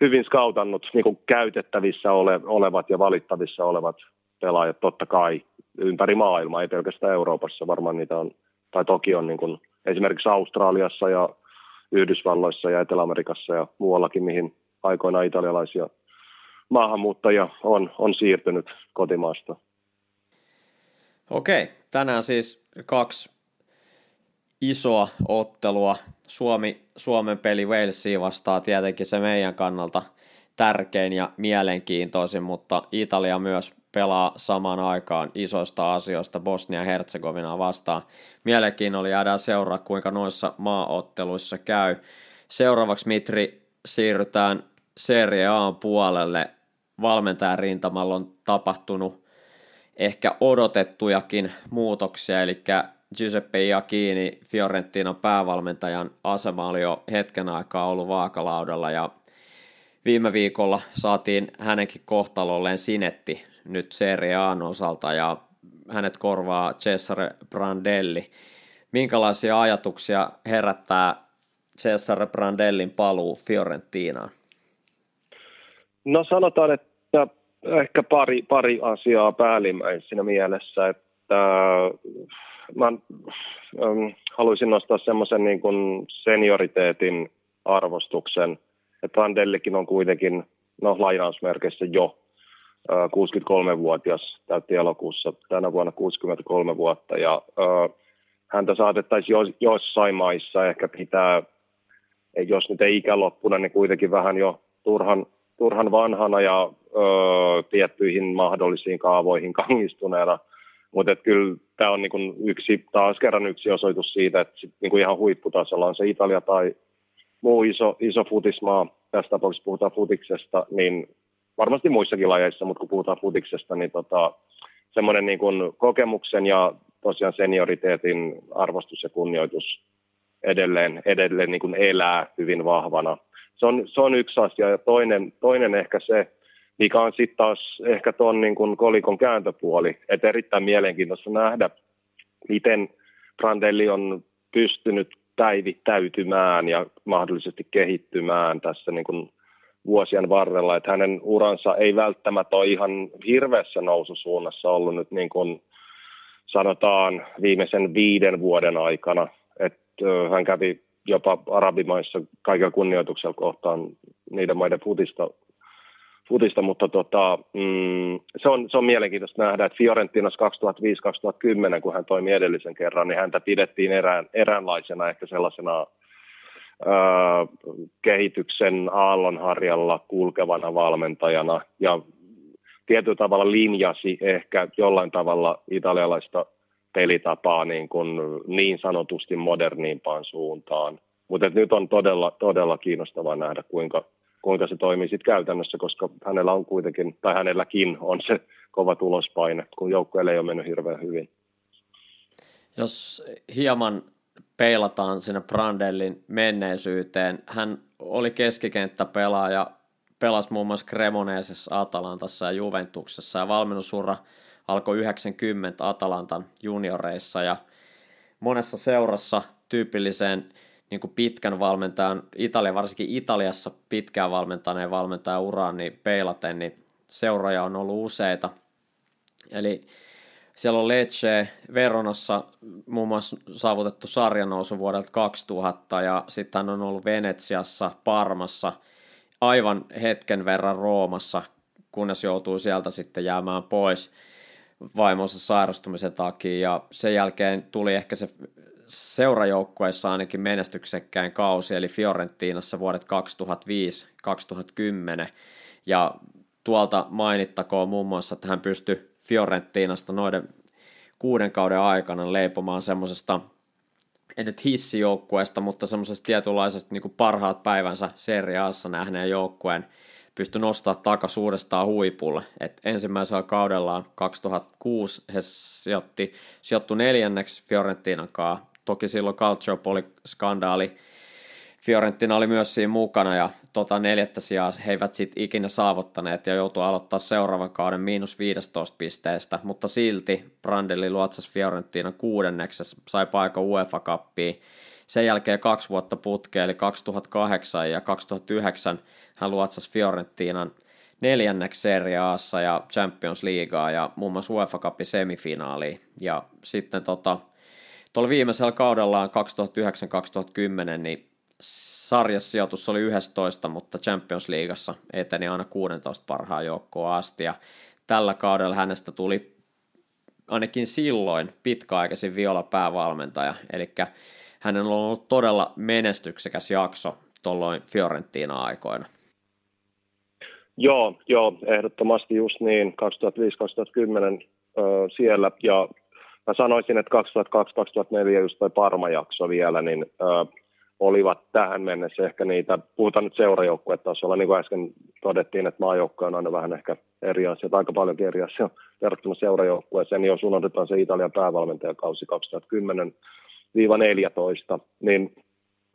hyvin skautannut niin kuin käytettävissä ole, olevat ja valittavissa olevat pelaajat totta kai ympäri maailmaa, ei pelkästään Euroopassa, varmaan niitä on, tai toki on niin kuin, esimerkiksi Australiassa ja Yhdysvalloissa ja Etelä-Amerikassa ja muuallakin, mihin aikoinaan italialaisia maahanmuuttajia on, on siirtynyt kotimaasta. Okei, tänään siis kaksi isoa ottelua. Suomi, Suomen peli Walesiin vastaa tietenkin se meidän kannalta tärkein ja mielenkiintoisin, mutta Italia myös pelaa samaan aikaan isoista asioista Bosnia-Herzegovinaa vastaan. Mielenkiinnolla jäädään seuraa, kuinka noissa maaotteluissa käy. Seuraavaksi Mitri siirrytään Serie A puolelle. Valmentajan rintamalla on tapahtunut ehkä odotettujakin muutoksia, eli Giuseppe Iacchini, Fiorentinan päävalmentajan asema oli jo hetken aikaa ollut vaakalaudalla ja viime viikolla saatiin hänenkin kohtalolleen sinetti nyt Serie A osalta ja hänet korvaa Cesare Brandelli. Minkälaisia ajatuksia herättää Cesare Brandellin paluu Fiorentinaan? No sanotaan, että ehkä pari, pari asiaa päällimmäisenä mielessä, että mä ähm, haluaisin nostaa semmoisen niin kuin senioriteetin arvostuksen, että Randellikin on kuitenkin, no lainausmerkeissä jo äh, 63-vuotias, täytti elokuussa tänä vuonna 63 vuotta, ja äh, häntä saatettaisiin jos, jossain maissa ehkä pitää, jos nyt ei ikäloppuna, niin kuitenkin vähän jo turhan, turhan vanhana ja ö, tiettyihin mahdollisiin kaavoihin kangistuneena. Mutta kyllä tämä on niinku yksi, taas kerran yksi osoitus siitä, että sit niinku ihan huipputasolla on se Italia tai muu iso, iso futismaa, tässä tapauksessa puhutaan futiksesta, niin varmasti muissakin lajeissa, mutta kun puhutaan futiksesta, niin tota, semmoinen niin kokemuksen ja tosiaan senioriteetin arvostus ja kunnioitus edelleen, edelleen niin kuin elää hyvin vahvana. Se on, se on yksi asia. Ja toinen, toinen ehkä se, mikä on sitten taas ehkä tuon niin kolikon kääntöpuoli, että erittäin mielenkiintoista nähdä, miten Brandelli on pystynyt päivittäytymään ja mahdollisesti kehittymään tässä niin kuin vuosien varrella, että hänen uransa ei välttämättä ole ihan hirveässä noususuunnassa ollut nyt niin kuin sanotaan viimeisen viiden vuoden aikana, että hän kävi jopa arabimaissa kaikilla kunnioituksella kohtaan niiden maiden futista futista, mutta tota, mm, se, on, se on mielenkiintoista nähdä, että Fiorentinas 2005-2010, kun hän toimi edellisen kerran, niin häntä pidettiin erään, eräänlaisena ehkä sellaisena ö, kehityksen aallonharjalla kulkevana valmentajana ja tietyllä tavalla linjasi ehkä jollain tavalla italialaista pelitapaa niin, kuin niin sanotusti moderniimpaan suuntaan. Mutta nyt on todella, todella kiinnostavaa nähdä, kuinka, kuinka se toimii sitten käytännössä, koska hänellä on kuitenkin, tai hänelläkin on se kova tulospaine, kun joukkueelle ei ole mennyt hirveän hyvin. Jos hieman peilataan sinne Brandellin menneisyyteen, hän oli keskikenttäpelaaja, pelasi muun muassa Cremonesessa, Atalantassa ja Juventuksessa ja valmennusura alkoi 90 Atalantan junioreissa ja monessa seurassa tyypilliseen niin kuin pitkän valmentajan, Italia, varsinkin Italiassa pitkään valmentaneen valmentajan uraan niin peilaten, niin seuroja on ollut useita. Eli siellä on Lecce, Veronassa muun muassa saavutettu sarjanousu vuodelta 2000 ja sitten on ollut Venetsiassa, Parmassa, aivan hetken verran Roomassa, kunnes joutuu sieltä sitten jäämään pois vaimonsa sairastumisen takia ja sen jälkeen tuli ehkä se seurajoukkueessa ainakin menestyksekkäin kausi, eli Fiorentinassa vuodet 2005-2010, ja tuolta mainittakoon muun muassa, että hän pystyi Fiorentinasta noiden kuuden kauden aikana leipomaan semmoisesta, en nyt hissijoukkueesta, mutta semmoisesta tietynlaisesta niin parhaat päivänsä Serie Assa nähneen joukkueen pystyi nostaa takaisin uudestaan huipulle. Et ensimmäisellä kaudellaan 2006 he sijoitti, sijoittu neljänneksi Fiorentinan kanssa. Toki silloin Calciopoli-skandaali Fiorentina oli myös siinä mukana ja tota neljättä sijaa he eivät sitten ikinä saavuttaneet ja joutuu aloittaa seuraavan kauden miinus 15 pisteestä, mutta silti Brandelli luotsas Fiorentina kuudenneksi, sai paikan UEFA Cupiin. Sen jälkeen kaksi vuotta putkeen, eli 2008 ja 2009 hän luotsasi Fiorentinan neljänneksi Serie Aassa ja Champions Leaguea ja muun muassa UEFA Cupin semifinaaliin. Ja sitten tota, tuolla viimeisellä kaudellaan 2009-2010, niin sarjasijoitus oli 11, mutta Champions Leagueassa eteni aina 16 parhaan joukkoon asti, ja tällä kaudella hänestä tuli ainakin silloin pitkäaikaisin viola päävalmentaja, eli hänen on ollut todella menestyksekäs jakso tuolloin Fiorentina-aikoina. Joo, joo, ehdottomasti just niin, 2005-2010 siellä, ja mä sanoisin, että 2002-2004 just toi Parma-jakso vielä, niin ö, olivat tähän mennessä ehkä niitä, puhutaan nyt seurajoukkuetasolla, niin kuin äsken todettiin, että maajoukkue on aina vähän ehkä eri asia, aika paljon eri asia verrattuna seurajoukkueeseen, niin jos unohdetaan se Italian päävalmentajakausi 2010-14, niin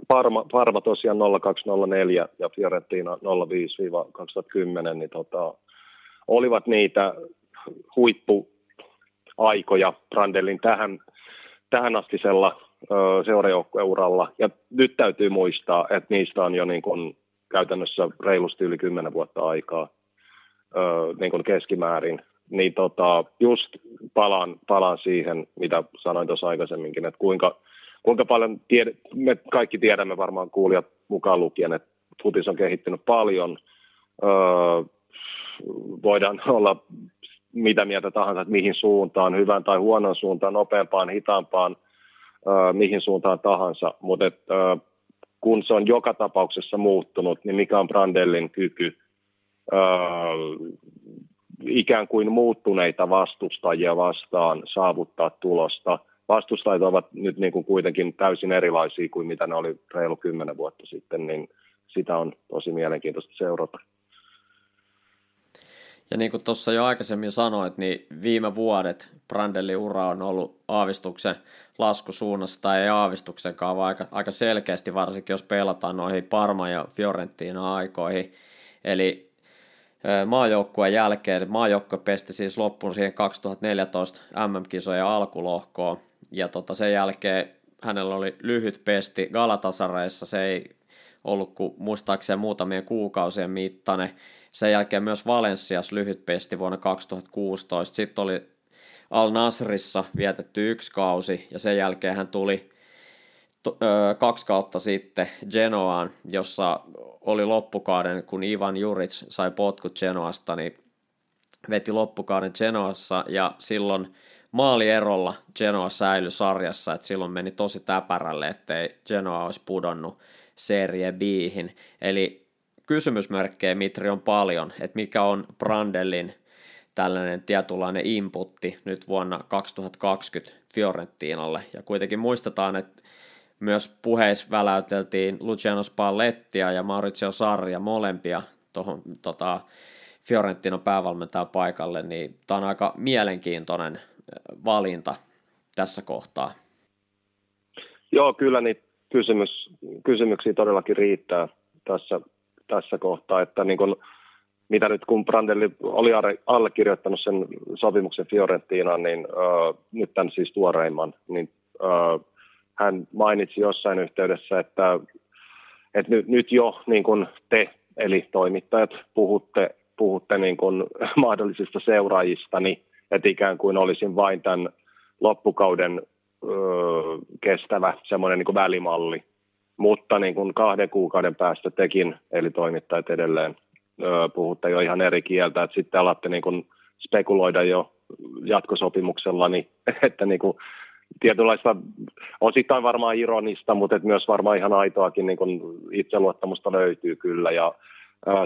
Parma, Parma tosiaan 0204 ja Fiorentina 05-2010, niin tota, olivat niitä huippuaikoja Brandellin tähän, tähän astisella seurajoukkueuralla. Ja nyt täytyy muistaa, että niistä on jo niin kuin käytännössä reilusti yli 10 vuotta aikaa niin kuin keskimäärin. Niin tota, just palaan, palaan siihen, mitä sanoin tuossa aikaisemminkin, että kuinka, kuinka paljon, tied, me kaikki tiedämme varmaan kuulijat mukaan lukien, että futis on kehittynyt paljon. Öö, voidaan olla mitä mieltä tahansa, että mihin suuntaan, hyvään tai huonoon suuntaan, nopeampaan, hitaampaan – mihin suuntaan tahansa, mutta äh, kun se on joka tapauksessa muuttunut, niin mikä on Brandellin kyky äh, ikään kuin muuttuneita vastustajia vastaan saavuttaa tulosta. Vastustajat ovat nyt niin kuin kuitenkin täysin erilaisia kuin mitä ne oli reilu kymmenen vuotta sitten, niin sitä on tosi mielenkiintoista seurata. Ja niin kuin tuossa jo aikaisemmin sanoit, niin viime vuodet Brandellin ura on ollut aavistuksen laskusuunnassa tai ei aavistuksenkaan, vaan aika, aika selkeästi, varsinkin jos pelataan noihin Parma ja Fiorentina aikoihin. Eli maajoukkueen jälkeen, maajoukkue pesti siis loppuun siihen 2014 MM-kisojen alkulohkoon, ja tota sen jälkeen hänellä oli lyhyt pesti Galatasareissa, se ei ollut kuin muistaakseni muutamien kuukausien mittainen, sen jälkeen myös Valenssias lyhyt pesti vuonna 2016. Sitten oli Al Nasrissa vietetty yksi kausi ja sen jälkeen hän tuli kaksi kautta sitten Genoaan, jossa oli loppukauden, kun Ivan Juric sai potkut Genoasta, niin veti loppukauden Genoassa ja silloin maalierolla Genoa säilyi sarjassa, että silloin meni tosi täpärälle, ettei Genoa olisi pudonnut Serie Bihin. Eli kysymysmerkkejä Mitri on paljon, että mikä on Brandellin tällainen tietynlainen inputti nyt vuonna 2020 Fiorentinalle. Ja kuitenkin muistetaan, että myös puheissa väläyteltiin Luciano Spallettia ja Maurizio Sarria molempia tuohon tota, Fiorentinon päävalmentajan paikalle, niin tämä on aika mielenkiintoinen valinta tässä kohtaa. Joo, kyllä niin kysymys, kysymyksiä todellakin riittää tässä, tässä kohtaa, että niin kuin, mitä nyt kun Brandelli oli allekirjoittanut sen sopimuksen Fiorentinaan, niin äh, nyt tämän siis tuoreimman, niin äh, hän mainitsi jossain yhteydessä, että, että nyt, nyt jo niin kuin te, eli toimittajat, puhutte, puhutte niin kuin <laughs> mahdollisista seuraajistani, että ikään kuin olisin vain tämän loppukauden kestävä semmoinen niin välimalli. Mutta niin kuin kahden kuukauden päästä tekin, eli toimittajat edelleen, puhutte jo ihan eri kieltä, että sitten alatte niin kuin spekuloida jo jatkosopimuksella, niin, <laughs> että niin kuin tietynlaista, osittain varmaan ironista, mutta et myös varmaan ihan aitoakin niin kuin itseluottamusta löytyy kyllä. Ja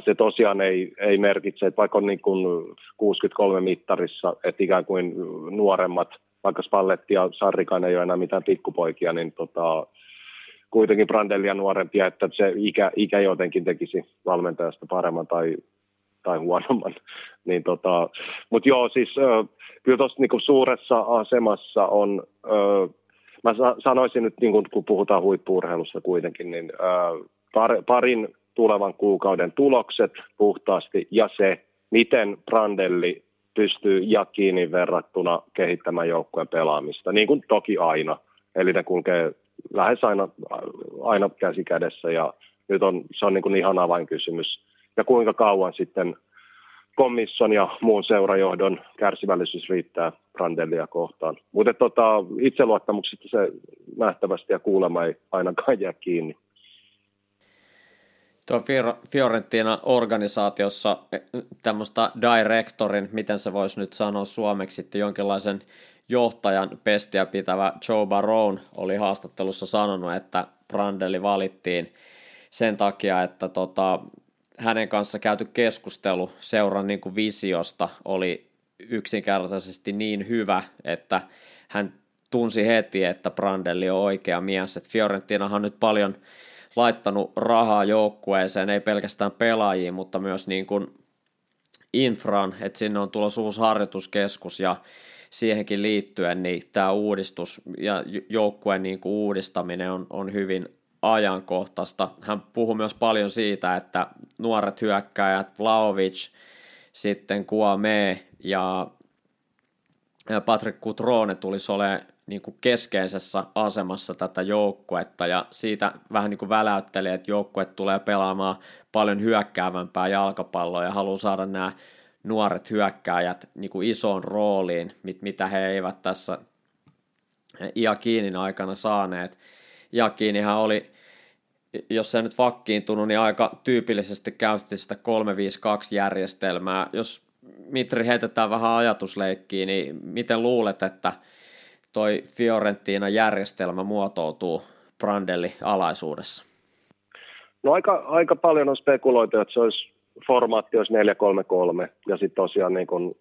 se tosiaan ei, ei merkitse, että vaikka on niin kuin 63 mittarissa, että ikään kuin nuoremmat, vaikka Spalletti ja Sarrikainen ei ole enää mitään pikkupoikia, niin tota, kuitenkin Brandellia nuorempia, että se ikä, ikä jotenkin tekisi valmentajasta paremman tai, tai huonomman. <laughs> Niin tota, Mutta joo, siis kyllä tuossa niinku suuressa asemassa on, ö, mä sanoisin nyt, niin kun puhutaan huippuurheilussa kuitenkin, niin ö, par, parin tulevan kuukauden tulokset puhtaasti ja se, miten Brandelli pystyy Jakinin verrattuna kehittämään joukkueen pelaamista, niin kuin toki aina. Eli ne kulkee lähes aina, aina käsi kädessä ja nyt on, se on niin kuin ihan avainkysymys. Ja kuinka kauan sitten komission ja muun seurajohdon kärsivällisyys riittää Brandellia kohtaan. Mutta tota, itseluottamuksesta se nähtävästi ja kuulema ei ainakaan jää kiinni. Tuo Fiorentina organisaatiossa eh, tämmöistä directorin, miten se voisi nyt sanoa suomeksi, sitten jonkinlaisen johtajan pestiä pitävä Joe Barone oli haastattelussa sanonut, että Brandelli valittiin sen takia, että tota, hänen kanssa käyty keskustelu seuran niin kuin visiosta oli yksinkertaisesti niin hyvä, että hän tunsi heti, että Brandelli on oikea mies. Et Fiorentinahan on nyt paljon laittanut rahaa joukkueeseen, ei pelkästään pelaajiin, mutta myös niin kuin infran, että sinne on tulossa uusi harjoituskeskus ja siihenkin liittyen niin tämä uudistus ja joukkueen niin kuin uudistaminen on, on hyvin ajankohtaista. Hän puhui myös paljon siitä, että nuoret hyökkäjät, Vlaovic, sitten Kuame ja Patrick Kutrone tulisi olemaan niin kuin keskeisessä asemassa tätä joukkuetta ja siitä vähän niin kuin väläytteli, että joukkue tulee pelaamaan paljon hyökkäävämpää jalkapalloa ja haluaa saada nämä nuoret hyökkääjät niin kuin isoon rooliin, mit, mitä he eivät tässä Iakinin aikana saaneet. Iakinihan oli jos se nyt vakkiintunut, niin aika tyypillisesti käytti sitä 352-järjestelmää. Jos Mitri heitetään vähän ajatusleikkiä, niin miten luulet, että toi Fiorentina järjestelmä muotoutuu Brandelli alaisuudessa? No aika, aika paljon on spekuloitu, että se olisi formaatti olisi 433 ja sitten tosiaan niin kun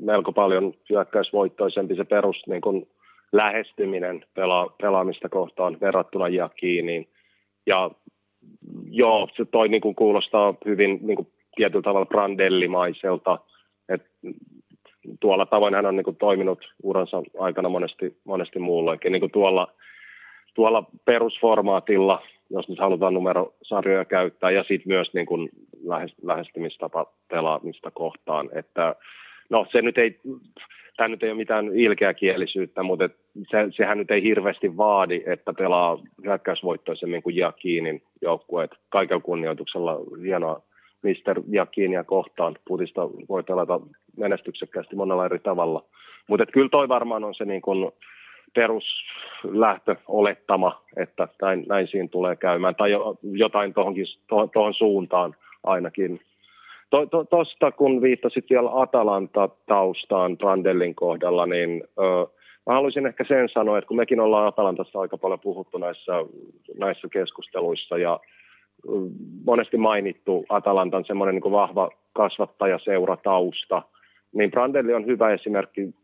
melko paljon hyökkäysvoittoisempi se perus niin kun lähestyminen pela, pelaamista kohtaan verrattuna Jakiniin. Ja joo, se toi niin kuin kuulostaa hyvin niin kuin tietyllä tavalla brandellimaiselta. Et tuolla tavoin hän on niin kuin toiminut uransa aikana monesti, monesti muulloinkin. Niin kuin tuolla, tuolla perusformaatilla, jos nyt halutaan numerosarjoja käyttää, ja sitten myös niin kuin lähestymistapa pelaamista kohtaan. Että, no se nyt ei, tämä nyt ei ole mitään ilkeäkielisyyttä, mutta et se, sehän nyt ei hirveästi vaadi, että pelaa hyökkäysvoittoisemmin kuin Jakinin joukkueet. Kaikella kunnioituksella hienoa Mister Jakinia kohtaan. Putista voi pelata menestyksekkäästi monella eri tavalla. Mutta kyllä toi varmaan on se niin kun peruslähtö olettama, että näin, näin siinä tulee käymään. Tai jotain tuohon to, suuntaan ainakin Tuosta to, kun viittasit vielä Atalanta-taustaan Brandellin kohdalla, niin ö, mä haluaisin ehkä sen sanoa, että kun mekin ollaan Atalantassa aika paljon puhuttu näissä, näissä keskusteluissa ja monesti mainittu Atalantan semmoinen niin vahva kasvattajaseura-tausta, niin Brandelli on hyvä esimerkki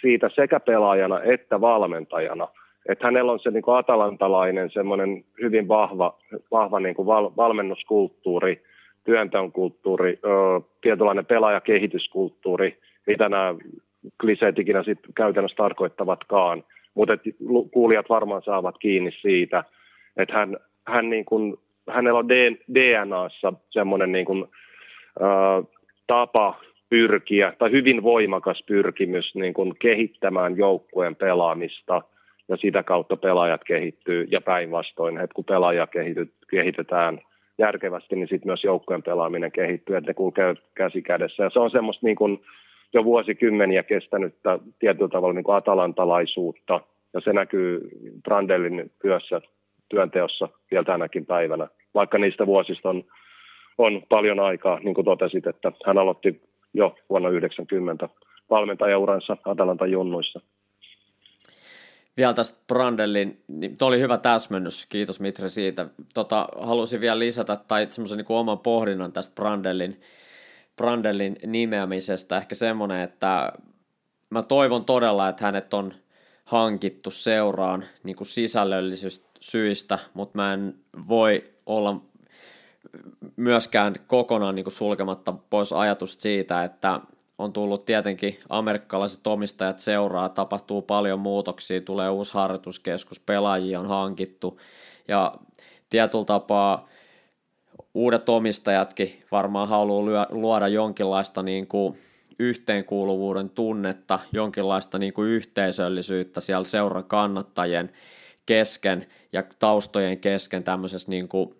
siitä sekä pelaajana että valmentajana, että hänellä on se niin kuin atalantalainen semmoinen hyvin vahva, vahva niin kuin val, valmennuskulttuuri – työnteon kulttuuri, tietynlainen pelaajakehityskulttuuri, mitä nämä kliseet ikinä sitten käytännössä tarkoittavatkaan. Mutta kuulijat varmaan saavat kiinni siitä, että hän, hän niin kuin hänellä on DNAssa semmoinen niin kuin, äh, tapa pyrkiä, tai hyvin voimakas pyrkimys niin kuin kehittämään joukkueen pelaamista, ja sitä kautta pelaajat kehittyy, ja päinvastoin, että kun pelaajia kehitetään järkevästi, niin sitten myös joukkueen pelaaminen kehittyy, että ne kulkee käsi kädessä, ja se on semmoista niin kuin jo vuosikymmeniä kestänyttä tietyllä tavalla niin kuin atalantalaisuutta, ja se näkyy Brandellin työssä, työnteossa vielä tänäkin päivänä, vaikka niistä vuosista on, on paljon aikaa, niin kuin totesit, että hän aloitti jo vuonna 90 valmentajauransa Atalanta junnuissa. Vielä tästä Brandellin, niin oli hyvä täsmennys, kiitos Mitre siitä. Tota, halusin vielä lisätä tai semmoisen niin oman pohdinnan tästä Brandellin, Brandellin nimeämisestä. Ehkä semmoinen, että mä toivon todella, että hänet on hankittu seuraan niin kuin sisällöllisistä syistä, mutta mä en voi olla myöskään kokonaan niin kuin sulkematta pois ajatusta siitä, että on tullut tietenkin amerikkalaiset omistajat seuraa, tapahtuu paljon muutoksia, tulee uusi harjoituskeskus, pelaajia on hankittu ja tietyllä tapaa uudet omistajatkin varmaan haluaa luoda jonkinlaista niin kuin yhteenkuuluvuuden tunnetta, jonkinlaista niin kuin yhteisöllisyyttä siellä seuran kannattajien kesken ja taustojen kesken tämmöisessä niin kuin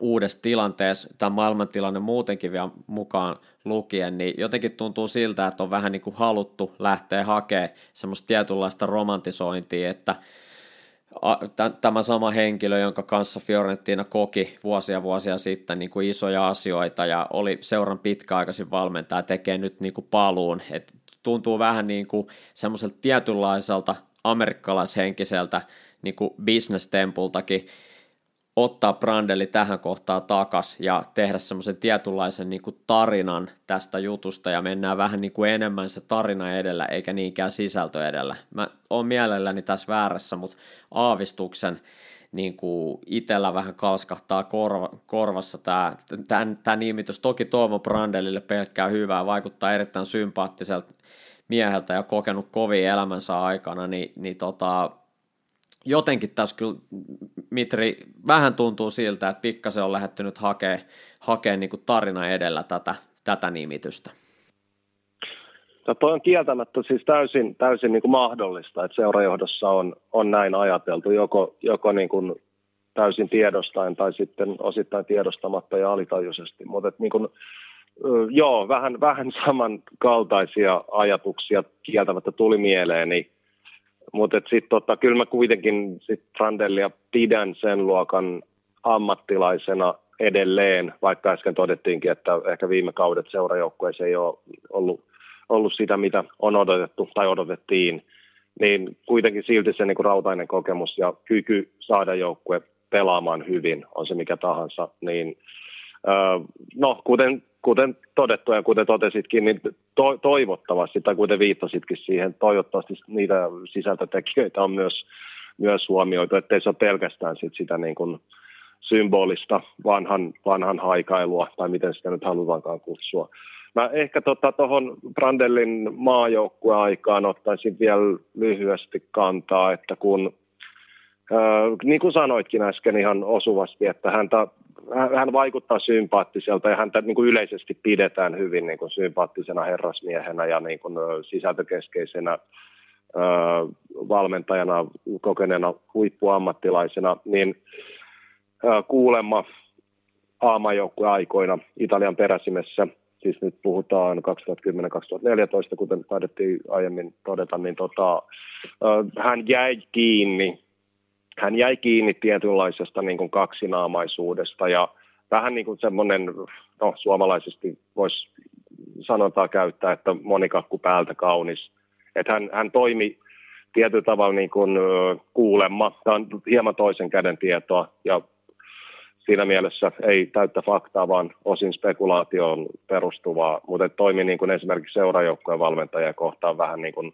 uudessa tilanteessa, tämä maailmantilanne muutenkin vielä mukaan lukien, niin jotenkin tuntuu siltä, että on vähän niin kuin haluttu lähteä hakemaan semmoista tietynlaista romantisointia, että tämä sama henkilö, jonka kanssa Fiorentina koki vuosia vuosia sitten niin kuin isoja asioita ja oli seuran pitkäaikaisin valmentaja, tekee nyt niin kuin paluun. Et tuntuu vähän niin kuin semmoiselta tietynlaiselta amerikkalaishenkiseltä niin kuin business-tempultakin, ottaa Brandelli tähän kohtaan takas ja tehdä semmoisen tietynlaisen niin kuin tarinan tästä jutusta ja mennään vähän niin kuin enemmän se tarina edellä eikä niinkään sisältö edellä. Mä oon mielelläni tässä väärässä, mutta aavistuksen niin kuin itsellä vähän kalskahtaa korva, korvassa tämä, tämä, tämä nimitys. Toki Toivo Brandellille pelkkää hyvää, vaikuttaa erittäin sympaattiselta mieheltä ja kokenut kovin elämänsä aikana, niin, niin tota, jotenkin tässä kyllä, Mitri, vähän tuntuu siltä, että pikkasen on lähettynyt hakemaan hakee niin tarina edellä tätä, tätä nimitystä. No toi on kieltämättä siis täysin, täysin niin kuin mahdollista, että seurajohdossa on, on näin ajateltu, joko, joko niin kuin täysin tiedostaen tai sitten osittain tiedostamatta ja alitajuisesti. Mutta niin kuin, joo, vähän, vähän samankaltaisia ajatuksia kieltämättä tuli mieleeni mutta sitten tota, kyllä mä kuitenkin sit Brandellia pidän sen luokan ammattilaisena edelleen, vaikka äsken todettiinkin, että ehkä viime kaudet seurajoukkueessa ei ole ollut, ollut sitä, mitä on odotettu tai odotettiin, niin kuitenkin silti se niin rautainen kokemus ja kyky saada joukkue pelaamaan hyvin, on se mikä tahansa, niin no, kuten kuten todettu ja kuten totesitkin, niin to, toivottavasti, tai kuten viittasitkin siihen, toivottavasti niitä sisältötekijöitä on myös, myös huomioitu, ettei se ole pelkästään sit sitä niin kuin symbolista vanhan, vanhan haikailua, tai miten sitä nyt halutaankaan kutsua. Mä ehkä tuohon tota, Brandellin maajoukkueaikaan ottaisin vielä lyhyesti kantaa, että kun, äh, niin kuin sanoitkin äsken ihan osuvasti, että häntä hän vaikuttaa sympaattiselta ja häntä niin kuin yleisesti pidetään hyvin niin kuin sympaattisena herrasmiehenä ja niin kuin sisältökeskeisenä ö, valmentajana, kokeneena huippuammattilaisena, niin ö, kuulemma aikoina Italian peräsimessä, siis nyt puhutaan 2010-2014, kuten taidettiin aiemmin todeta, niin tota, hän jäi kiinni hän jäi kiinni tietynlaisesta niin kuin kaksinaamaisuudesta ja vähän niin kuin semmoinen, no suomalaisesti voisi sanotaan käyttää, että monikakku päältä kaunis. Että hän, hän toimi tietyllä tavalla niin kuin kuulemma. Tämä on hieman toisen käden tietoa ja siinä mielessä ei täyttä faktaa, vaan osin spekulaatioon perustuvaa, mutta toimi niin kuin esimerkiksi seurajoukkojen valmentajia kohtaan vähän niin kuin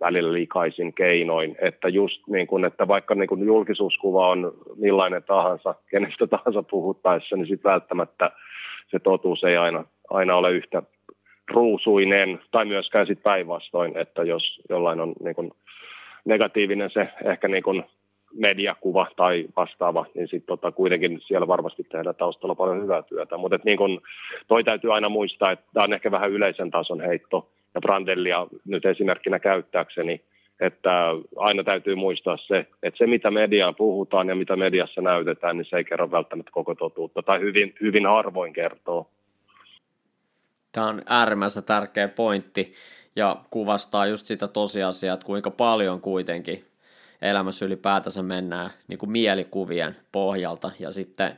välillä likaisin keinoin, että just niin kuin, että vaikka niin kuin julkisuuskuva on millainen tahansa, kenestä <laughs> tahansa puhuttaessa, niin sitten välttämättä se totuus ei aina, aina ole yhtä ruusuinen, tai myöskään sitten päinvastoin, että jos jollain on niin kuin negatiivinen se ehkä niin kuin mediakuva tai vastaava, niin sitten tota, kuitenkin siellä varmasti tehdään taustalla paljon hyvää työtä. Mutta niin kun, toi täytyy aina muistaa, että tämä on ehkä vähän yleisen tason heitto, ja Brandellia nyt esimerkkinä käyttääkseni, että aina täytyy muistaa se, että se mitä mediaan puhutaan ja mitä mediassa näytetään, niin se ei kerro välttämättä koko totuutta, tai hyvin, hyvin harvoin kertoo. Tämä on äärimmäisen tärkeä pointti ja kuvastaa just sitä tosiasiaa, että kuinka paljon kuitenkin elämässä ylipäätänsä mennään niin kuin mielikuvien pohjalta ja sitten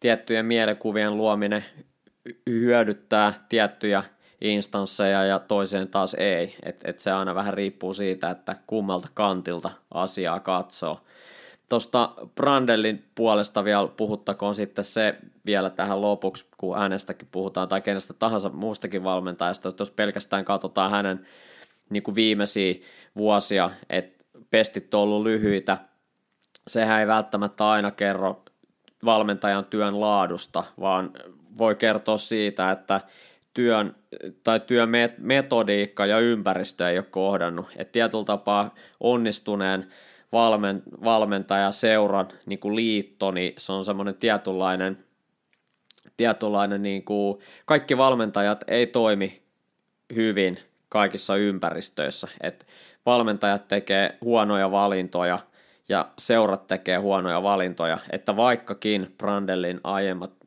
tiettyjen mielikuvien luominen hyödyttää tiettyjä instansseja ja toiseen taas ei. Et, et se aina vähän riippuu siitä, että kummalta kantilta asiaa katsoo. Tuosta Brandellin puolesta vielä puhuttakoon sitten se vielä tähän lopuksi, kun äänestäkin puhutaan, tai kenestä tahansa muustakin valmentajasta, jos pelkästään katsotaan hänen niin kuin viimeisiä vuosia, että pestit on ollut lyhyitä, sehän ei välttämättä aina kerro valmentajan työn laadusta, vaan voi kertoa siitä, että työn tai työmetodiikka ja ympäristö ei ole kohdannut. Et tietyllä tapaa onnistuneen valmen, valmentaja seuran niin kuin liitto, niin se on semmoinen tietynlainen, tietynlainen niin kuin, kaikki valmentajat ei toimi hyvin kaikissa ympäristöissä. Et valmentajat tekee huonoja valintoja ja seurat tekee huonoja valintoja, että vaikkakin Brandellin aiemmat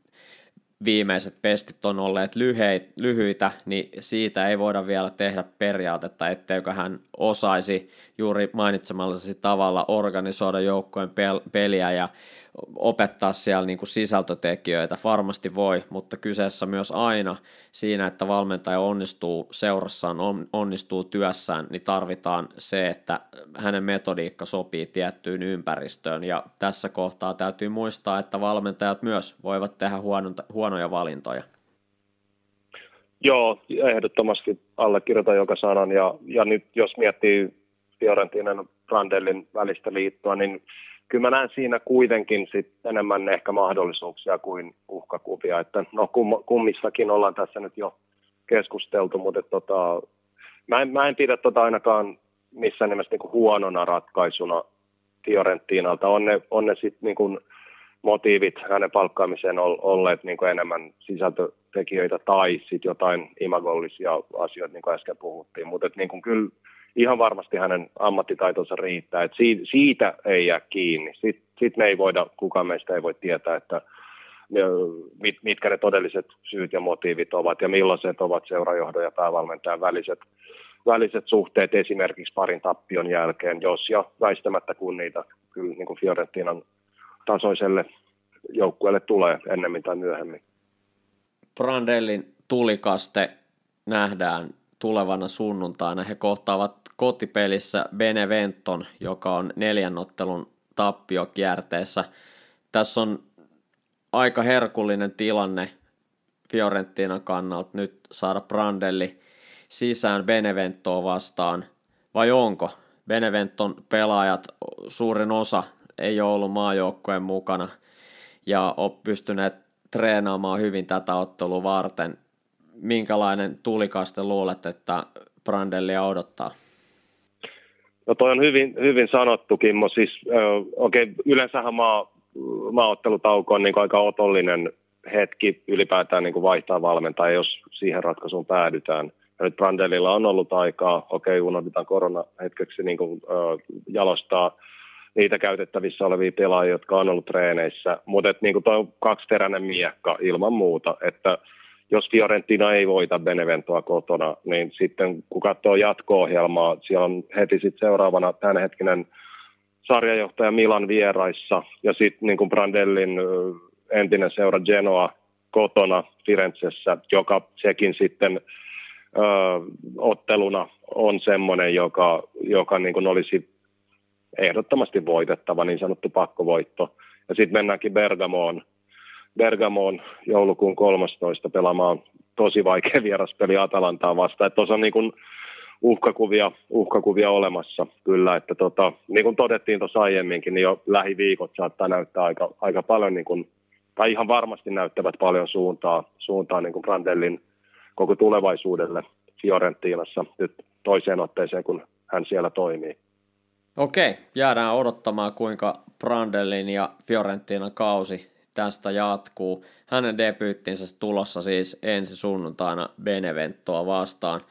viimeiset pestit on olleet lyheit, lyhyitä, niin siitä ei voida vielä tehdä periaatetta, etteikö hän osaisi juuri mainitsemallasi tavalla organisoida joukkojen pel- peliä ja opettaa siellä niin kuin sisältötekijöitä. Varmasti voi, mutta kyseessä myös aina siinä, että valmentaja onnistuu seurassaan, on, onnistuu työssään, niin tarvitaan se, että hänen metodiikka sopii tiettyyn ympäristöön. Ja tässä kohtaa täytyy muistaa, että valmentajat myös voivat tehdä huonoja valintoja. Joo, ehdottomasti allekirjoitan joka sanan. Ja, ja nyt jos miettii Fiorentinan Brandellin välistä liittoa, niin kyllä mä näen siinä kuitenkin sit enemmän ehkä mahdollisuuksia kuin uhkakuvia. Että no kum, kummissakin ollaan tässä nyt jo keskusteltu, mutta tota, mä, en, mä en pidä tota ainakaan missään nimessä niinku huonona ratkaisuna Fiorentinalta. On ne, on ne sitten niinku motiivit hänen palkkaamiseen olleet niinku enemmän sisältötekijöitä tai sitten jotain imagollisia asioita, niin kuin äsken puhuttiin. Mutta niinku kyllä ihan varmasti hänen ammattitaitonsa riittää. Et siitä ei jää kiinni. Sitten sit me ei voida, kukaan meistä ei voi tietää, että mit, mitkä ne todelliset syyt ja motiivit ovat ja millaiset ovat seurajohdon ja päävalmentajan väliset, väliset suhteet esimerkiksi parin tappion jälkeen, jos ja väistämättä kun niitä kyllä niin kuin Fiorentinan tasoiselle joukkueelle tulee ennemmin tai myöhemmin. Brandellin tulikaste nähdään tulevana sunnuntaina. He kohtaavat kotipelissä Beneventon, joka on neljännottelun tappiokierteessä. Tässä on aika herkullinen tilanne Fiorentinan kannalta nyt saada Brandelli sisään Beneventoa vastaan, vai onko? Beneventon pelaajat, suurin osa ei ole ollut maajoukkojen mukana ja on pystyneet treenaamaan hyvin tätä ottelua varten. Minkälainen tulikaste luulet, että Brandellia odottaa? No toi on hyvin, hyvin sanottu, Kimmo. Siis, okay, yleensähän maa, maaottelutauko on niin aika otollinen hetki ylipäätään niin kuin vaihtaa valmentaa, jos siihen ratkaisuun päädytään. Ja nyt Brandelilla on ollut aikaa, okei, okay, unohdetaan korona hetkeksi niin kuin, äh, jalostaa niitä käytettävissä olevia pelaajia, jotka on ollut treeneissä. Mutta niin tuo on kaksiteräinen miekka ilman muuta, että – jos Fiorentina ei voita Beneventoa kotona, niin sitten kun katsoo jatko-ohjelmaa, siellä on heti sitten seuraavana tämänhetkinen sarjajohtaja Milan vieraissa ja sitten niin Brandellin entinen seura Genoa kotona Firenzessä, joka sekin sitten ö, otteluna on semmoinen, joka, joka niin kuin olisi ehdottomasti voitettava, niin sanottu pakkovoitto. Ja sitten mennäänkin Bergamoon, Bergamoon joulukuun 13 pelaamaan tosi vaikea <laughs> vieraspeli Atalantaa vastaan. Tuossa on niin kuin uhkakuvia, uhkakuvia olemassa kyllä, että tota, niin kuin todettiin tuossa aiemminkin, niin jo lähiviikot saattaa näyttää aika, aika paljon, niin kuin, tai ihan varmasti näyttävät paljon suuntaa, suuntaa niin kuin Brandellin koko tulevaisuudelle Fiorentinassa nyt toiseen otteeseen, kun hän siellä toimii. Okei, jäädään odottamaan kuinka Brandelin ja Fiorentina kausi tästä jatkuu. Hänen debyyttinsä tulossa siis ensi sunnuntaina Beneventoa vastaan.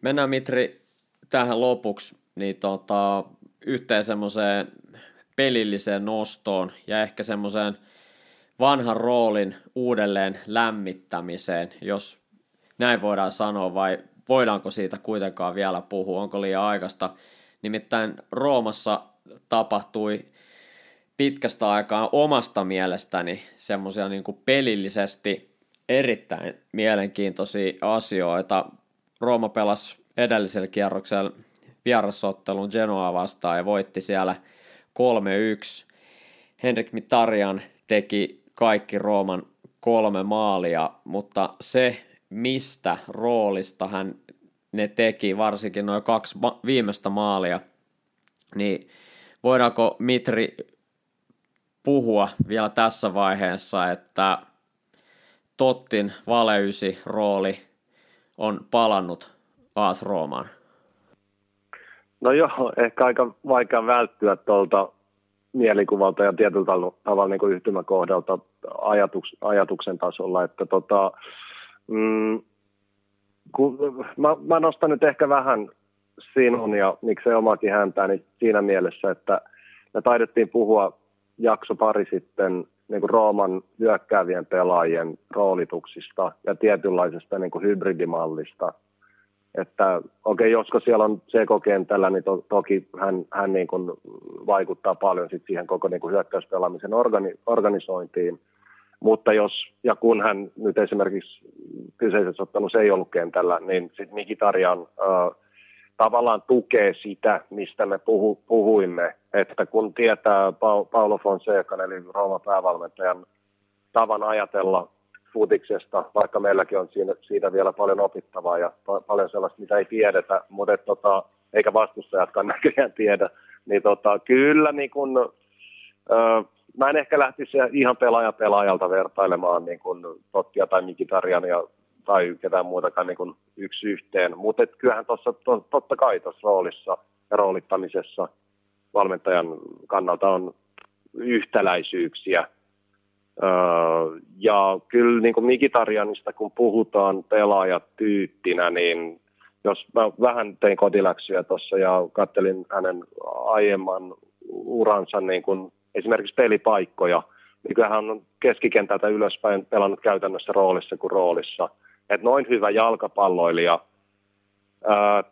Mennään Mitri tähän lopuksi niin tota, yhteen semmoiseen pelilliseen nostoon ja ehkä semmoiseen vanhan roolin uudelleen lämmittämiseen, jos näin voidaan sanoa, vai voidaanko siitä kuitenkaan vielä puhua, onko liian aikaista. Nimittäin Roomassa tapahtui pitkästä aikaa omasta mielestäni semmoisia niin pelillisesti erittäin mielenkiintoisia asioita. Rooma pelasi edellisellä kierroksella vierasottelun Genoa vastaan ja voitti siellä 3-1. Henrik Mitarian teki kaikki Rooman kolme maalia, mutta se, mistä roolista hän ne teki, varsinkin noin kaksi ma- viimeistä maalia, niin voidaanko Mitri puhua vielä tässä vaiheessa, että Tottin valeysi rooli on palannut AS Roomaan? No joo, ehkä aika vaikea välttyä tuolta mielikuvalta ja tietyllä tavalla niin kuin yhtymäkohdalta ajatuks, ajatuksen tasolla, että tota, mm, kun, mä, mä nostan nyt ehkä vähän sinun ja miksei omakin häntää niin siinä mielessä, että me taidettiin puhua jakso pari sitten niin kuin Rooman hyökkäävien pelaajien roolituksista ja tietynlaisesta niin kuin hybridimallista. Että okei, okay, josko siellä on CK-kentällä, niin to, toki hän, hän niin kuin vaikuttaa paljon sit siihen koko niin kuin hyökkäyspelaamisen organi, organisointiin. Mutta jos ja kun hän nyt esimerkiksi kyseisessä ottelussa ei ollut kentällä, niin sitten Mikitarian äh, tavallaan tukee sitä, mistä me puhu, puhuimme, että kun tietää Paulo Fonseca, eli Rooman päävalmentajan tavan ajatella futiksesta, vaikka meilläkin on siinä, siitä vielä paljon opittavaa ja pa- paljon sellaista, mitä ei tiedetä, mutta et, tota, eikä vastustajatkaan <laughs> näköjään tiedä, niin tota, kyllä niin kun, ö, mä en ehkä lähtisi ihan pelaaja pelaajalta vertailemaan niin kun Tottia tai Mikitarian ja tai ketään muutakaan niin kuin yksi yhteen. Mutta kyllähän tuossa to, totta kai tuossa roolissa ja roolittamisessa valmentajan kannalta on yhtäläisyyksiä. Ja kyllä niin kuin Mikitarianista, kun puhutaan pelaajatyyppinä, niin jos mä vähän tein kotiläksyjä tuossa ja kattelin hänen aiemman uransa niin kuin esimerkiksi pelipaikkoja, niin kyllähän on keskikentältä ylöspäin pelannut käytännössä roolissa kuin roolissa – että noin hyvä jalkapalloilija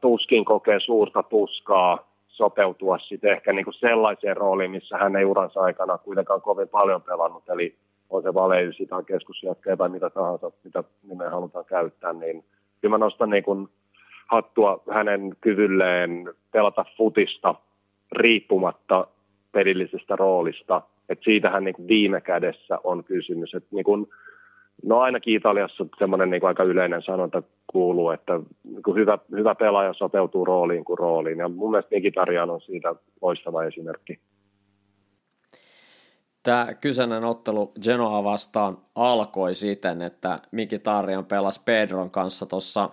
tuskin kokee suurta tuskaa sopeutua sitten ehkä niin kuin sellaiseen rooliin, missä hän ei uransa aikana kuitenkaan kovin paljon pelannut, eli on se valeysi tai keskusjatkeja tai mitä tahansa, mitä nimeä halutaan käyttää, niin kyllä mä nostan niin kuin hattua hänen kyvylleen pelata futista riippumatta pelillisestä roolista. että siitähän niin viime kädessä on kysymys. että niin kuin No ainakin Italiassa semmoinen niin aika yleinen sanonta kuuluu, että niin hyvä, hyvä pelaaja sopeutuu rooliin kuin rooliin. Ja mun mielestä Mikitarian on siitä loistava esimerkki. Tämä kyseinen ottelu Genoa vastaan alkoi siten, että Mikitarian pelasi Pedron kanssa tuossa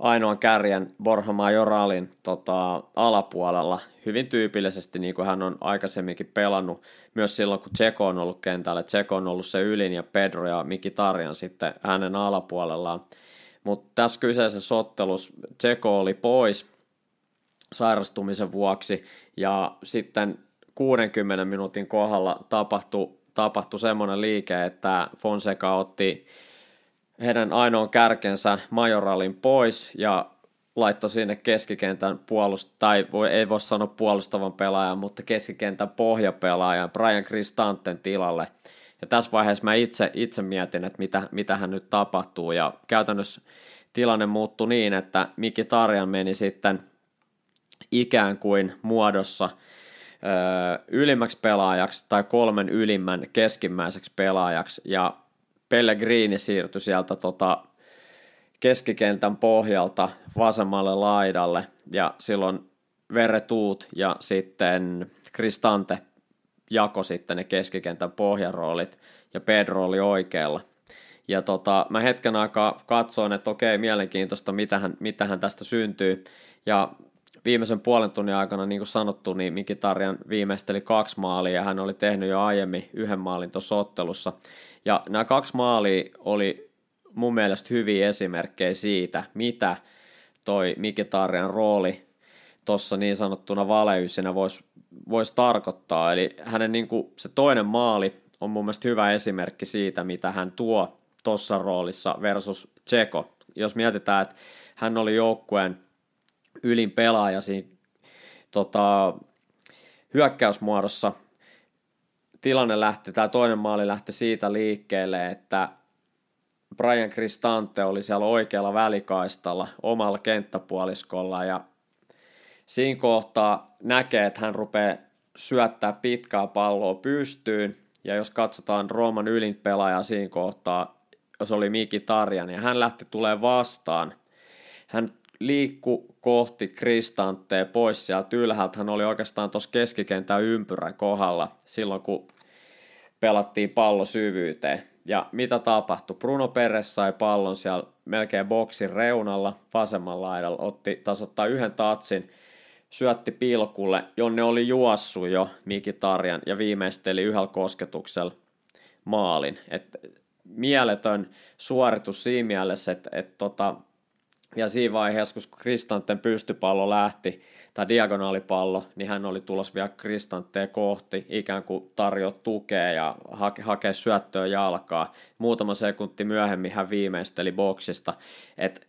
ainoan kärjen Borja Majoralin tota, alapuolella hyvin tyypillisesti, niin kuin hän on aikaisemminkin pelannut, myös silloin kun Tseko on ollut kentällä. Tseko on ollut se ylin ja Pedro ja Miki Tarjan sitten hänen alapuolellaan. Mutta tässä kyseisessä ottelussa Tseko oli pois sairastumisen vuoksi ja sitten 60 minuutin kohdalla tapahtui, tapahtui semmoinen liike, että Fonseca otti heidän ainoan kärkensä Majoralin pois ja laittoi sinne keskikentän puolust tai voi, ei voi sanoa puolustavan pelaajan, mutta keskikentän pohjapelaajan Brian Kristanten tilalle. Ja tässä vaiheessa mä itse, itse mietin, että mitä, mitä hän nyt tapahtuu, ja käytännössä tilanne muuttui niin, että Miki Tarjan meni sitten ikään kuin muodossa ö, ylimmäksi pelaajaksi tai kolmen ylimmän keskimmäiseksi pelaajaksi, ja Pellegrini siirtyi sieltä tota, keskikentän pohjalta vasemmalle laidalle ja silloin Veretuut ja sitten Kristante jako sitten ne keskikentän pohjaroolit ja Pedro oli oikealla. Ja tota, mä hetken aikaa katsoin, että okei, mielenkiintoista, mitähän, mitähän tästä syntyy. Ja viimeisen puolen tunnin aikana, niin kuin sanottu, niin Mikitarjan viimeisteli kaksi maalia ja hän oli tehnyt jo aiemmin yhden maalin tuossa ottelussa. Ja nämä kaksi maalia oli mun mielestä hyviä esimerkkejä siitä, mitä toi Mikitarjan rooli tuossa niin sanottuna valeysinä voisi vois tarkoittaa. Eli hänen niin kuin, se toinen maali on mun mielestä hyvä esimerkki siitä, mitä hän tuo tuossa roolissa versus Tseko. Jos mietitään, että hän oli joukkueen ylin pelaaja siinä tota, hyökkäysmuodossa, tilanne lähti, tämä toinen maali lähti siitä liikkeelle, että Brian Cristante oli siellä oikealla välikaistalla omalla kenttäpuoliskolla ja siinä kohtaa näkee, että hän rupeaa syöttää pitkää palloa pystyyn ja jos katsotaan Rooman ylin pelaaja siinä kohtaa, jos oli Miki Tarjan ja hän lähti tulee vastaan, hän liikku kohti Kristanttea pois sieltä ylhäältä. Hän oli oikeastaan tuossa keskikentän ympyrän kohdalla silloin, kun pelattiin pallo syvyyteen. Ja mitä tapahtui? Bruno Peres sai pallon siellä melkein boksin reunalla vasemmalla laidalla, otti tasoittaa yhden tatsin, syötti pilkulle, jonne oli juossu jo Miki Tarjan ja viimeisteli yhdellä kosketuksella maalin. Et mieletön suoritus siinä mielessä, että et tota, ja siinä vaiheessa, kun Kristanten pystypallo lähti, tai diagonaalipallo, niin hän oli tulos vielä Kristantteen kohti, ikään kuin tarjoa tukea ja hake, hakea syöttöä jalkaa. Muutama sekunti myöhemmin hän viimeisteli boksista. Et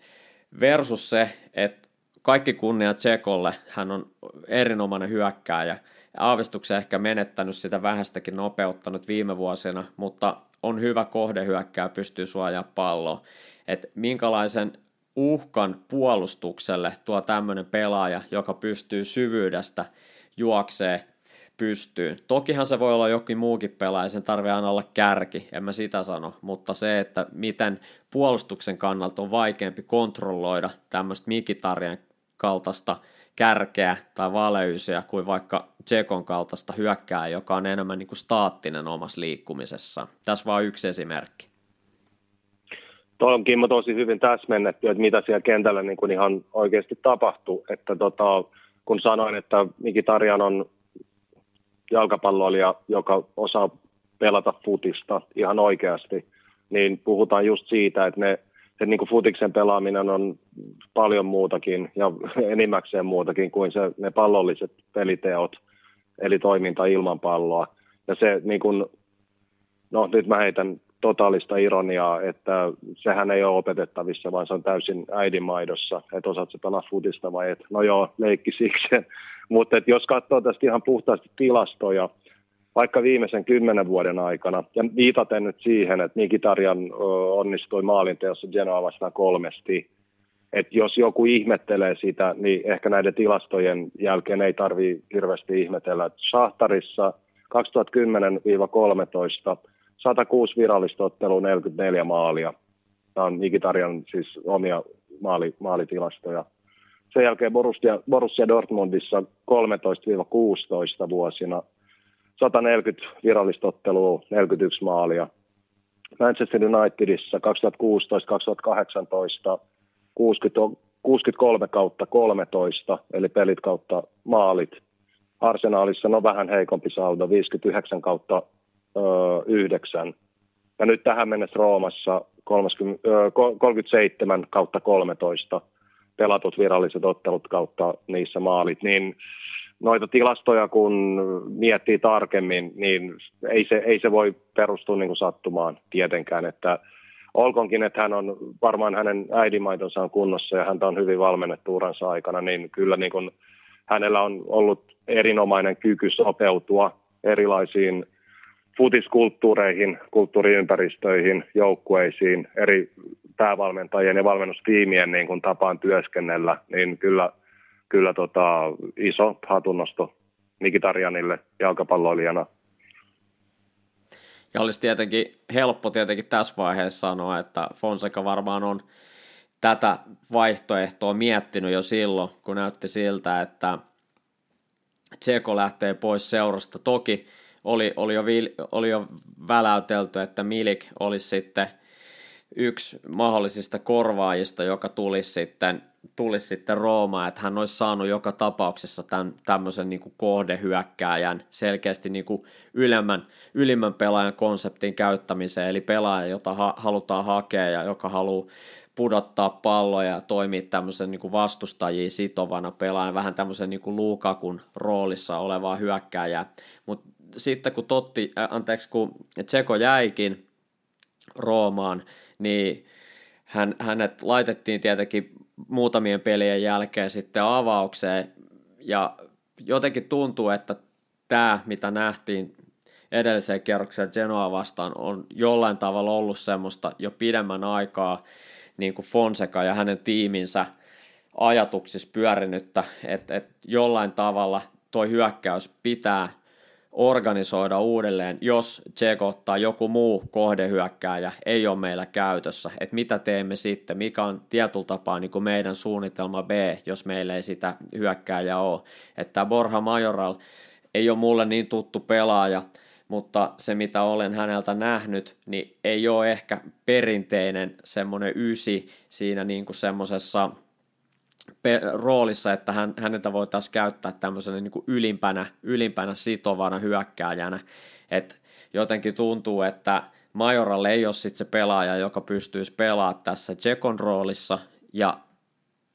versus se, että kaikki kunnia Tsekolle, hän on erinomainen hyökkääjä, aavistuksen ehkä menettänyt sitä vähästäkin nopeuttanut viime vuosina, mutta on hyvä kohdehyökkää, pystyy suojaamaan palloa. Et minkälaisen uhkan puolustukselle tuo tämmöinen pelaaja, joka pystyy syvyydestä juoksee pystyyn. Tokihan se voi olla jokin muukin pelaaja, sen tarvii aina olla kärki, en mä sitä sano, mutta se, että miten puolustuksen kannalta on vaikeampi kontrolloida tämmöistä mikitarjan kaltaista kärkeä tai valeysiä kuin vaikka Tsekon kaltaista hyökkää, joka on enemmän niin kuin staattinen omassa liikkumisessa. Tässä vain yksi esimerkki. Tuo on Kimmo tosi hyvin täsmennetty, että mitä siellä kentällä niin kuin ihan oikeasti tapahtuu. Että tota, kun sanoin, että Miki Tarjan on jalkapalloilija, joka osaa pelata futista ihan oikeasti, niin puhutaan just siitä, että ne, se niin kuin futiksen pelaaminen on paljon muutakin ja <laughs> enimmäkseen muutakin kuin se, ne pallolliset peliteot, eli toiminta ilman palloa. Ja se niin kuin, no nyt mä heitän totaalista ironiaa, että sehän ei ole opetettavissa, vaan se on täysin äidinmaidossa, että osaat se pelaa futista vai et. No joo, leikki siksi. <laughs> Mutta jos katsoo tästä ihan puhtaasti tilastoja, vaikka viimeisen kymmenen vuoden aikana, ja viitaten nyt siihen, että Tarjan onnistui maalinteossa Genoa vastaan kolmesti, että jos joku ihmettelee sitä, niin ehkä näiden tilastojen jälkeen ei tarvitse hirveästi ihmetellä. Shahtarissa 2010-13 106 virallista ottelua, 44 maalia. Tämä on Ikitarjan siis omia maali, maalitilastoja. Sen jälkeen Borussia, Borussia Dortmundissa 13-16 vuosina 140 virallista ottelua, 41 maalia. Manchester Unitedissa 2016-2018 60, 63 kautta 13, eli pelit kautta maalit. Arsenaalissa no vähän heikompi saldo, 59 kautta 9. Ja nyt tähän mennessä Roomassa 30, 37 kautta 13 pelatut viralliset ottelut kautta niissä maalit, niin noita tilastoja kun miettii tarkemmin, niin ei se, ei se voi perustua niin kuin sattumaan tietenkään, että olkonkin, että hän on, varmaan hänen äidinmaitonsa on kunnossa ja häntä on hyvin valmennettu uransa aikana, niin kyllä niin kuin hänellä on ollut erinomainen kyky sopeutua erilaisiin futiskulttuureihin, kulttuuriympäristöihin, joukkueisiin, eri päävalmentajien ja valmennustiimien niin kuin tapaan työskennellä, niin kyllä, kyllä tota, iso hatunnosto Nikitarjanille jalkapalloilijana. Ja olisi tietenkin helppo tietenkin tässä vaiheessa sanoa, että Fonseca varmaan on tätä vaihtoehtoa miettinyt jo silloin, kun näytti siltä, että Tseko lähtee pois seurasta. Toki oli, oli, jo, oli jo väläytelty, että Milik olisi sitten yksi mahdollisista korvaajista, joka tulisi sitten tulisi sitten Roomaan, että hän olisi saanut joka tapauksessa tämän, tämmöisen niin kohdehyökkääjän selkeästi niin ylemmän, ylimmän pelaajan konseptin käyttämiseen, eli pelaaja, jota ha, halutaan hakea ja joka haluaa pudottaa palloja ja toimia tämmöisen niin kuin vastustajia sitovana. Pelaajan, vähän tämmöisen niin kuin Lukakun roolissa olevaa hyökkääjää. Mutta sitten kun Totti, äh, anteeksi, kun Tseko jäikin Roomaan, niin hän, hänet laitettiin tietenkin muutamien pelien jälkeen sitten avaukseen, ja jotenkin tuntuu, että tämä, mitä nähtiin edelliseen kierrokseen Genoa vastaan, on jollain tavalla ollut semmoista jo pidemmän aikaa niin kuin Fonseca ja hänen tiiminsä ajatuksissa pyörinyttä, että, että jollain tavalla toi hyökkäys pitää organisoida uudelleen, jos Tseko tai joku muu kohdehyökkääjä ei ole meillä käytössä, että mitä teemme sitten, mikä on tietyllä tapaa niin kuin meidän suunnitelma B, jos meillä ei sitä hyökkääjää ole. Että Borja Majoral ei ole mulle niin tuttu pelaaja, mutta se mitä olen häneltä nähnyt, niin ei ole ehkä perinteinen semmoinen ysi siinä niin kuin semmoisessa – roolissa, että hän, häneltä voitaisiin käyttää tämmöisenä niin kuin ylimpänä, ylimpänä sitovana hyökkääjänä. Et jotenkin tuntuu, että Majoralle ei ole sitten se pelaaja, joka pystyisi pelaamaan tässä Tsekon roolissa, ja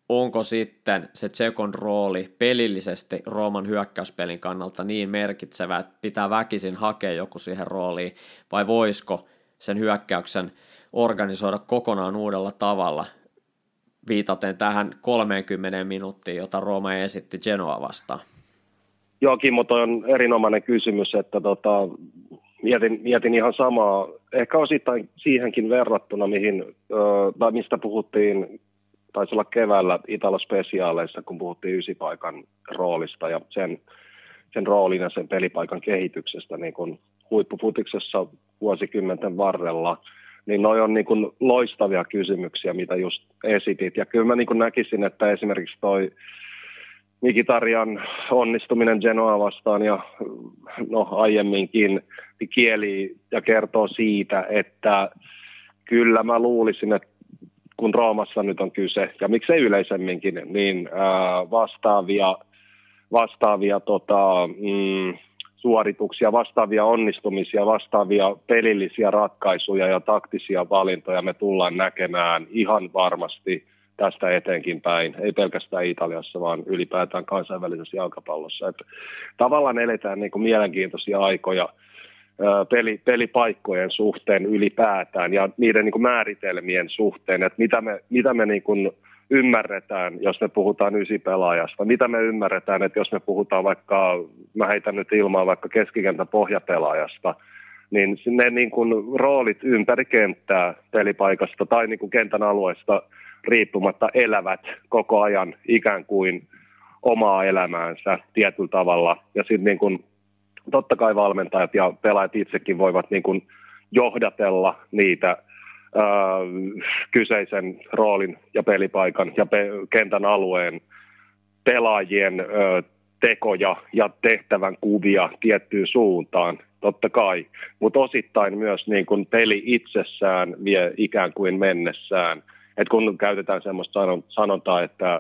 onko sitten se Tsekon rooli pelillisesti Rooman hyökkäyspelin kannalta niin merkitsevä, että pitää väkisin hakea joku siihen rooliin, vai voisiko sen hyökkäyksen organisoida kokonaan uudella tavalla, viitaten tähän 30 minuuttiin, jota Rooma esitti Genoa vastaan? Joo, Kimmo, toi on erinomainen kysymys, että tota, mietin, mietin ihan samaa, ehkä osittain siihenkin verrattuna, mihin, tai mistä puhuttiin, taisi olla keväällä Italo-spesiaaleissa, kun puhuttiin ysipaikan roolista ja sen, sen roolin ja sen pelipaikan kehityksestä niin kuin huippufutiksessa vuosikymmenten varrella – niin noi on niin kuin loistavia kysymyksiä, mitä just esitit. Ja kyllä mä niin kuin näkisin, että esimerkiksi toi Mikitarian onnistuminen Genoa vastaan ja no aiemminkin kieli ja kertoo siitä, että kyllä mä luulisin, että kun Roomassa nyt on kyse, ja miksei yleisemminkin, niin vastaavia, vastaavia tota, mm, suorituksia, vastaavia onnistumisia, vastaavia pelillisiä ratkaisuja ja taktisia valintoja me tullaan näkemään ihan varmasti tästä eteenkin päin, ei pelkästään Italiassa, vaan ylipäätään kansainvälisessä jalkapallossa. Että tavallaan eletään niin kuin mielenkiintoisia aikoja peli, pelipaikkojen suhteen ylipäätään ja niiden niin kuin määritelmien suhteen, että mitä me, mitä me niin kuin ymmärretään, jos me puhutaan ysipelaajasta? Mitä me ymmärretään, että jos me puhutaan vaikka, mä heitän nyt ilmaa vaikka keskikentän pohjapelaajasta, niin ne niin kuin roolit ympäri kenttää pelipaikasta tai niin kuin kentän alueesta riippumatta elävät koko ajan ikään kuin omaa elämäänsä tietyllä tavalla. Ja sitten niin kuin, totta kai valmentajat ja pelaajat itsekin voivat niin kuin johdatella niitä – kyseisen roolin ja pelipaikan ja pe- kentän alueen pelaajien ö, tekoja ja tehtävän kuvia tiettyyn suuntaan, totta kai, mutta osittain myös niin kun peli itsessään vie ikään kuin mennessään. Et kun käytetään sellaista sanontaa, että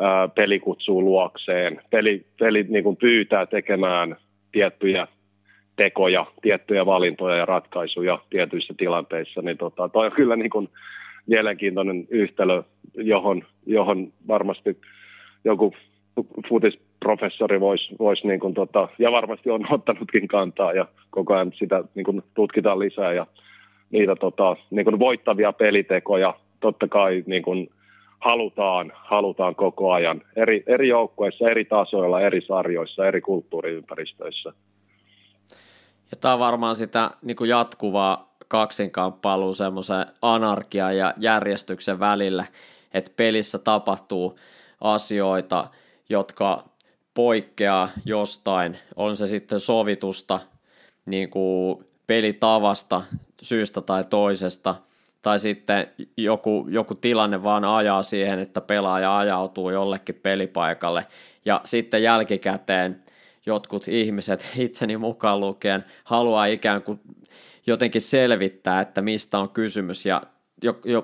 ää, peli kutsuu luokseen, peli, peli niin kun pyytää tekemään tiettyjä tekoja, tiettyjä valintoja ja ratkaisuja tietyissä tilanteissa, niin tota, toi on kyllä niin kuin mielenkiintoinen yhtälö, johon, johon varmasti joku futisprofessori voisi vois niin kuin tota, ja varmasti on ottanutkin kantaa ja koko ajan sitä niin kuin tutkitaan lisää ja niitä tota, niin kuin voittavia pelitekoja totta kai niin kuin halutaan, halutaan koko ajan eri, eri joukkueissa, eri tasoilla, eri sarjoissa, eri kulttuuriympäristöissä. Ja tämä on varmaan sitä niin kuin jatkuvaa kaksinkamppailua semmoisen anarkian ja järjestyksen välillä, että pelissä tapahtuu asioita, jotka poikkeaa jostain, on se sitten sovitusta niin kuin pelitavasta syystä tai toisesta, tai sitten joku, joku tilanne vaan ajaa siihen, että pelaaja ajautuu jollekin pelipaikalle, ja sitten jälkikäteen jotkut ihmiset, itseni mukaan lukien, haluaa ikään kuin jotenkin selvittää, että mistä on kysymys ja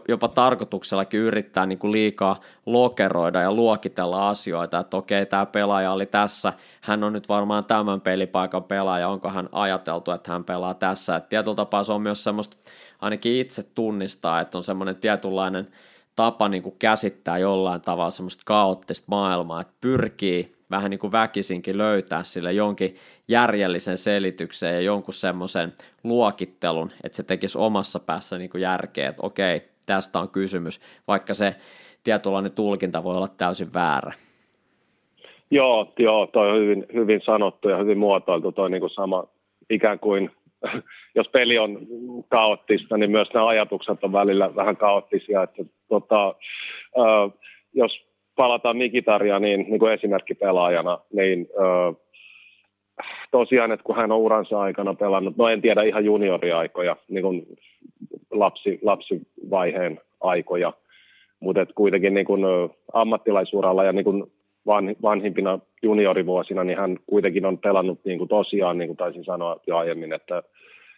jopa tarkoituksellakin yrittää niin kuin liikaa lokeroida ja luokitella asioita, että okei, tämä pelaaja oli tässä, hän on nyt varmaan tämän pelipaikan pelaaja, onko hän ajateltu, että hän pelaa tässä. Et tietyllä tapaa se on myös semmoista, ainakin itse tunnistaa, että on semmoinen tietynlainen tapa niin kuin käsittää jollain tavalla semmoista kaoottista maailmaa, että pyrkii vähän niin kuin väkisinkin löytää sille jonkin järjellisen selityksen ja jonkun semmoisen luokittelun, että se tekisi omassa päässä niin kuin järkeä, että okei, tästä on kysymys, vaikka se tietynlainen tulkinta voi olla täysin väärä. Joo, joo toi on hyvin, hyvin sanottu ja hyvin muotoiltu toi niin kuin sama ikään kuin <laughs> jos peli on kaoottista, niin myös nämä ajatukset on välillä vähän kaoottisia. Että, tota, jos palataan Mikitaria niin, niin kuin esimerkkipelaajana, niin ö, tosiaan, että kun hän on uransa aikana pelannut, no en tiedä ihan junioriaikoja, niin kuin lapsi, lapsivaiheen aikoja, mutta kuitenkin niin kuin ammattilaisuralla ja niin kuin van, vanhimpina juniorivuosina, niin hän kuitenkin on pelannut niin kuin tosiaan, niin kuin taisin sanoa jo aiemmin, että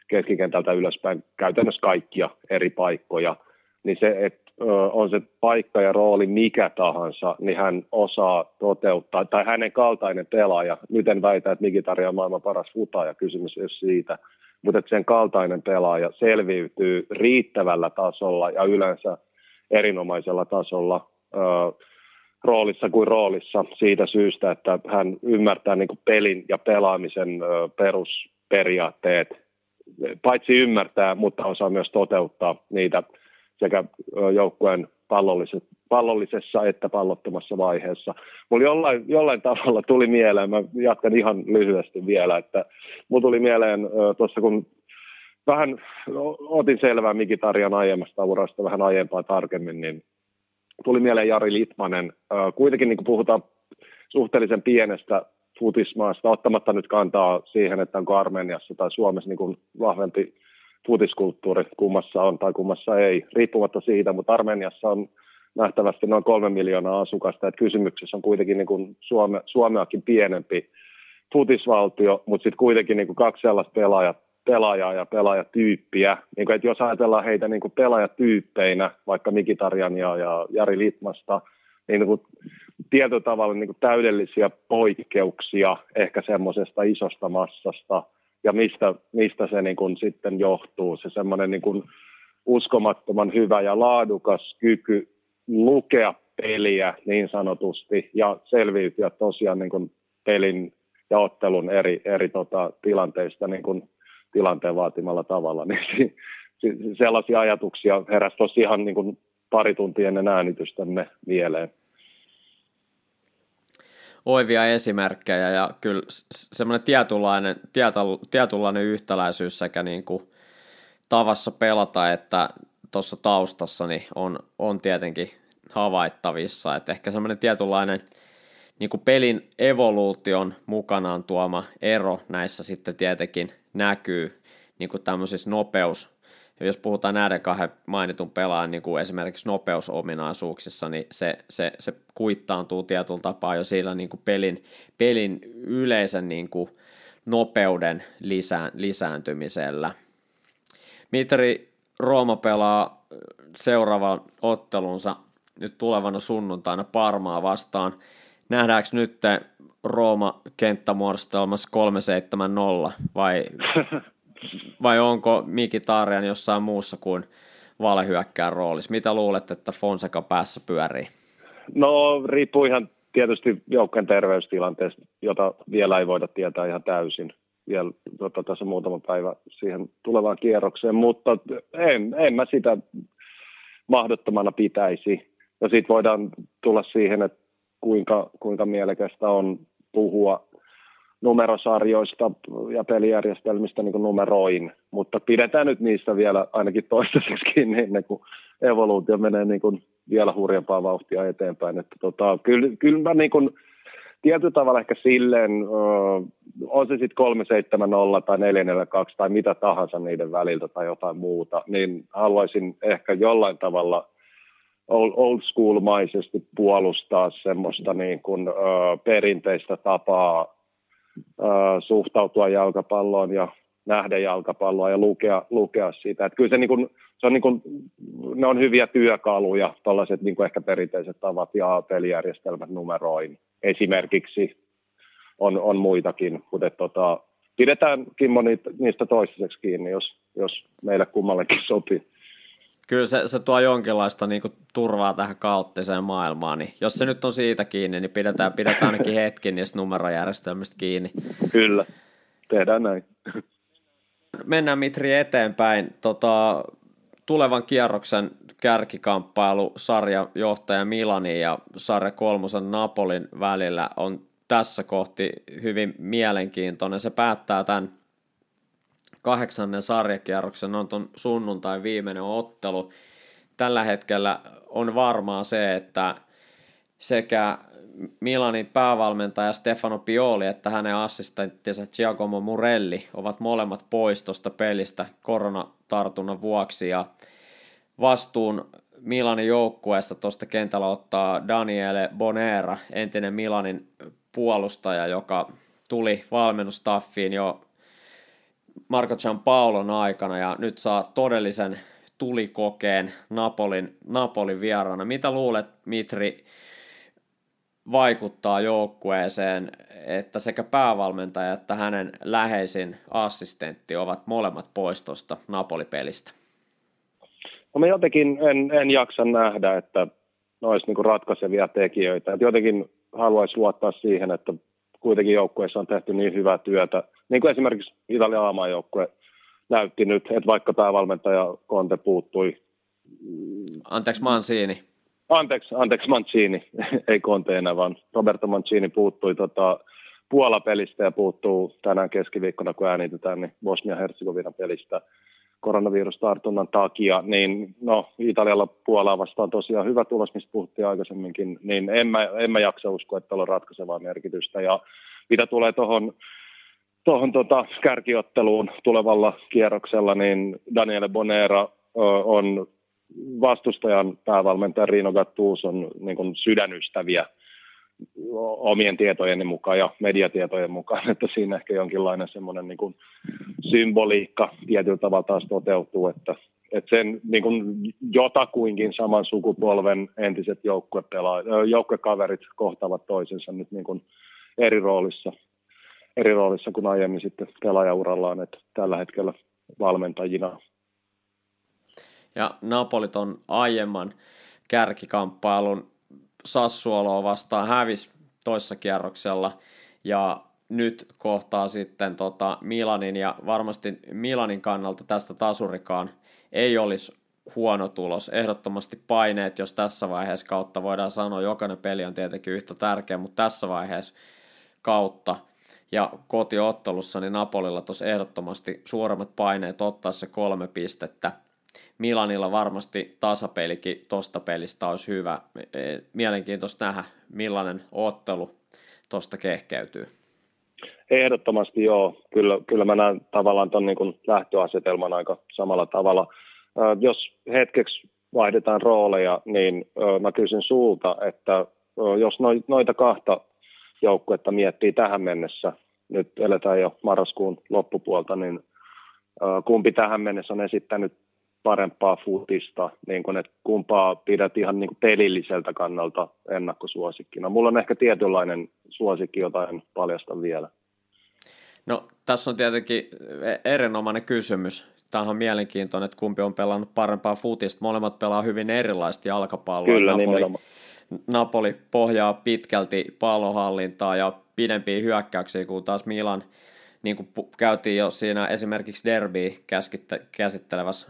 keskikentältä ylöspäin käytännössä kaikkia eri paikkoja, niin se, että on se paikka ja rooli mikä tahansa, niin hän osaa toteuttaa, tai hänen kaltainen pelaaja, nyt en väitä, että Mikitaria on maailman paras futaja, kysymys ei siitä, mutta että sen kaltainen pelaaja selviytyy riittävällä tasolla ja yleensä erinomaisella tasolla roolissa kuin roolissa siitä syystä, että hän ymmärtää niin pelin ja pelaamisen perusperiaatteet, paitsi ymmärtää, mutta osaa myös toteuttaa niitä sekä joukkueen pallollisessa että pallottomassa vaiheessa. Mulla jollain, jollain tavalla tuli mieleen, mä jatkan ihan lyhyesti vielä, että mulla tuli mieleen tuossa kun vähän otin selvää Mikitarjan aiemmasta urasta vähän aiempaa tarkemmin, niin tuli mieleen Jari Litmanen. Kuitenkin niin kuin puhutaan suhteellisen pienestä futismaasta, ottamatta nyt kantaa siihen, että onko Armeniassa tai Suomessa niin kuin vahvempi futiskulttuuri kummassa on tai kummassa ei, riippumatta siitä, mutta Armeniassa on nähtävästi noin kolme miljoonaa asukasta, että kysymyksessä on kuitenkin niin kuin Suome, Suomeakin pienempi futisvaltio, mutta sitten kuitenkin niin kuin kaksi sellaista pelaajat, pelaajaa ja pelaajatyyppiä, niin kuin, että jos ajatellaan heitä niin kuin pelaajatyyppeinä, vaikka Mikitarjan ja, ja Jari Litmasta, niin, niin kuin tietyllä tavalla niin kuin täydellisiä poikkeuksia ehkä semmoisesta isosta massasta – ja mistä, mistä se niin kuin sitten johtuu. Se semmoinen niin kuin uskomattoman hyvä ja laadukas kyky lukea peliä niin sanotusti ja selviytyä tosiaan niin kuin pelin ja ottelun eri, eri tota, tilanteista niin kuin tilanteen vaatimalla tavalla. Niin sellaisia ajatuksia heräsi tosiaan niin kuin pari tuntia ennen äänitystämme mieleen oivia esimerkkejä ja kyllä semmoinen tietynlainen, tietynlainen yhtäläisyys sekä niin kuin tavassa pelata että tuossa taustassa niin on, on tietenkin havaittavissa, että ehkä semmoinen tietynlainen niin kuin pelin evoluution mukanaan tuoma ero näissä sitten tietenkin näkyy niin kuin tämmöisissä nopeus, ja jos puhutaan näiden kahden mainitun pelaajan niin kuin esimerkiksi nopeusominaisuuksissa, niin se, se, se kuittaantuu tietyllä tapaa jo sillä niin kuin pelin, pelin yleisen niin kuin nopeuden lisään, lisääntymisellä. Mitri Rooma pelaa seuraavan ottelunsa nyt tulevana sunnuntaina Parmaa vastaan. Nähdäänkö nyt Rooma kenttämuodostelmassa 370 vai vai onko Miki Tarjan jossain muussa kuin valehyökkään roolissa? Mitä luulet, että Fonseca päässä pyörii? No riippuu ihan tietysti joukkojen terveystilanteesta, jota vielä ei voida tietää ihan täysin. Vielä tota, tässä muutama päivä siihen tulevaan kierrokseen, mutta en, en mä sitä mahdottomana pitäisi. Ja sitten voidaan tulla siihen, että kuinka, kuinka mielekästä on puhua numerosarjoista ja pelijärjestelmistä niin numeroin, mutta pidetään nyt niistä vielä ainakin toistaiseksi kiinni ennen kuin evoluutio menee niin kuin vielä hurjempaa vauhtia eteenpäin. Että tota, kyllä, kyllä mä niin kuin, tietyllä tavalla ehkä silleen, on se sitten 370 tai 442 tai mitä tahansa niiden väliltä tai jotain muuta, niin haluaisin ehkä jollain tavalla old school-maisesti puolustaa semmoista niin kuin, uh, perinteistä tapaa suhtautua jalkapalloon ja nähdä jalkapalloa ja lukea, lukea siitä. Että kyllä se, niin kuin, se on niin kuin, ne on hyviä työkaluja, tällaiset niin kuin ehkä perinteiset tavat ja pelijärjestelmät numeroin. Esimerkiksi on, on muitakin, mutta tota, pidetään Kimmo niistä toistaiseksi kiinni, jos, jos meille kummallekin sopii. Kyllä se, se tuo jonkinlaista niin kuin, turvaa tähän kaoottiseen maailmaan, niin jos se nyt on siitä kiinni, niin pidetään, pidetään ainakin hetki niistä numerojärjestelmistä kiinni. Kyllä, tehdään näin. Mennään Mitri eteenpäin. Tota, tulevan kierroksen kärkikamppailu sarjajohtaja Milani ja sarja kolmosen Napolin välillä on tässä kohti hyvin mielenkiintoinen. Se päättää tämän kahdeksannen sarjakierroksen, on tuon sunnuntai viimeinen ottelu. Tällä hetkellä on varmaa se, että sekä Milanin päävalmentaja Stefano Pioli että hänen assistenttinsa Giacomo Murelli ovat molemmat pois tuosta pelistä koronatartunnan vuoksi ja vastuun Milanin joukkueesta tuosta kentällä ottaa Daniele Bonera, entinen Milanin puolustaja, joka tuli valmennustaffiin jo Marco Giampaolon aikana ja nyt saa todellisen tulikokeen Napolin, Napolin vieraana. Mitä luulet, Mitri, vaikuttaa joukkueeseen, että sekä päävalmentaja että hänen läheisin assistentti ovat molemmat pois tuosta Napoli-pelistä? No mä jotenkin en, en jaksa nähdä, että ne olisi niin ratkaisevia tekijöitä. Et jotenkin haluaisi luottaa siihen, että kuitenkin joukkueessa on tehty niin hyvää työtä. Niin kuin esimerkiksi Italian aamajoukkue näytti nyt, että vaikka päävalmentaja Conte puuttui. Anteeksi Mancini. Anteeksi, anteeksi Mancini, <laughs> ei Conte enää, vaan Roberto Mancini puuttui tota, Puola-pelistä ja puuttuu tänään keskiviikkona, kun äänitetään, niin Bosnia-Herzegovina pelistä koronavirustartunnan takia, niin no Italialla Puolaa vastaan tosiaan hyvä tulos, mistä puhuttiin aikaisemminkin, niin en mä, en mä jaksa uskoa, että on ratkaisevaa merkitystä. Ja mitä tulee tuohon tohon tota kärkiotteluun tulevalla kierroksella, niin Daniele Bonera on vastustajan päävalmentaja Rino Gattuson niin sydänystäviä omien tietojen mukaan ja mediatietojen mukaan, <laughs> että siinä ehkä jonkinlainen semmoinen niin symboliikka tietyllä tavalla taas toteutuu, että, että sen niin kuin jotakuinkin saman sukupolven entiset joukkuekaverit kohtaavat toisensa nyt niin kuin eri roolissa, eri roolissa kuin aiemmin sitten pelaajaurallaan, että tällä hetkellä valmentajina. Ja Napolit on aiemman kärkikamppailun Sassuoloa vastaan hävisi toissa kierroksella ja nyt kohtaa sitten tota Milanin ja varmasti Milanin kannalta tästä tasurikaan ei olisi huono tulos. Ehdottomasti paineet, jos tässä vaiheessa kautta voidaan sanoa, jokainen peli on tietenkin yhtä tärkeä, mutta tässä vaiheessa kautta ja kotiottelussa niin Napolilla tuossa ehdottomasti suuremmat paineet ottaa se kolme pistettä – Milanilla varmasti tasapelikin tosta pelistä olisi hyvä. E, mielenkiintoista nähdä, millainen ottelu tuosta kehkeytyy. Ehdottomasti joo. Kyllä, kyllä mä näen tavallaan tuon niin lähtöasetelman aika samalla tavalla. Jos hetkeksi vaihdetaan rooleja, niin mä kysyn sulta, että jos noita kahta joukkuetta miettii tähän mennessä, nyt eletään jo marraskuun loppupuolta, niin kumpi tähän mennessä on esittänyt parempaa futista, niin kun, että kumpaa pidät ihan niin pelilliseltä kannalta ennakkosuosikkina. Mulla on ehkä tietynlainen suosikki, jota en paljasta vielä. No tässä on tietenkin erinomainen kysymys. Tämä on mielenkiintoinen, että kumpi on pelannut parempaa futista. Molemmat pelaa hyvin erilaisesti jalkapalloa. Kyllä, Napoli, nimenomaan. Napoli pohjaa pitkälti pallohallintaa ja pidempiä hyökkäyksiä kuin taas Milan – niin kuin käytiin jo siinä esimerkiksi derby käsittelevässä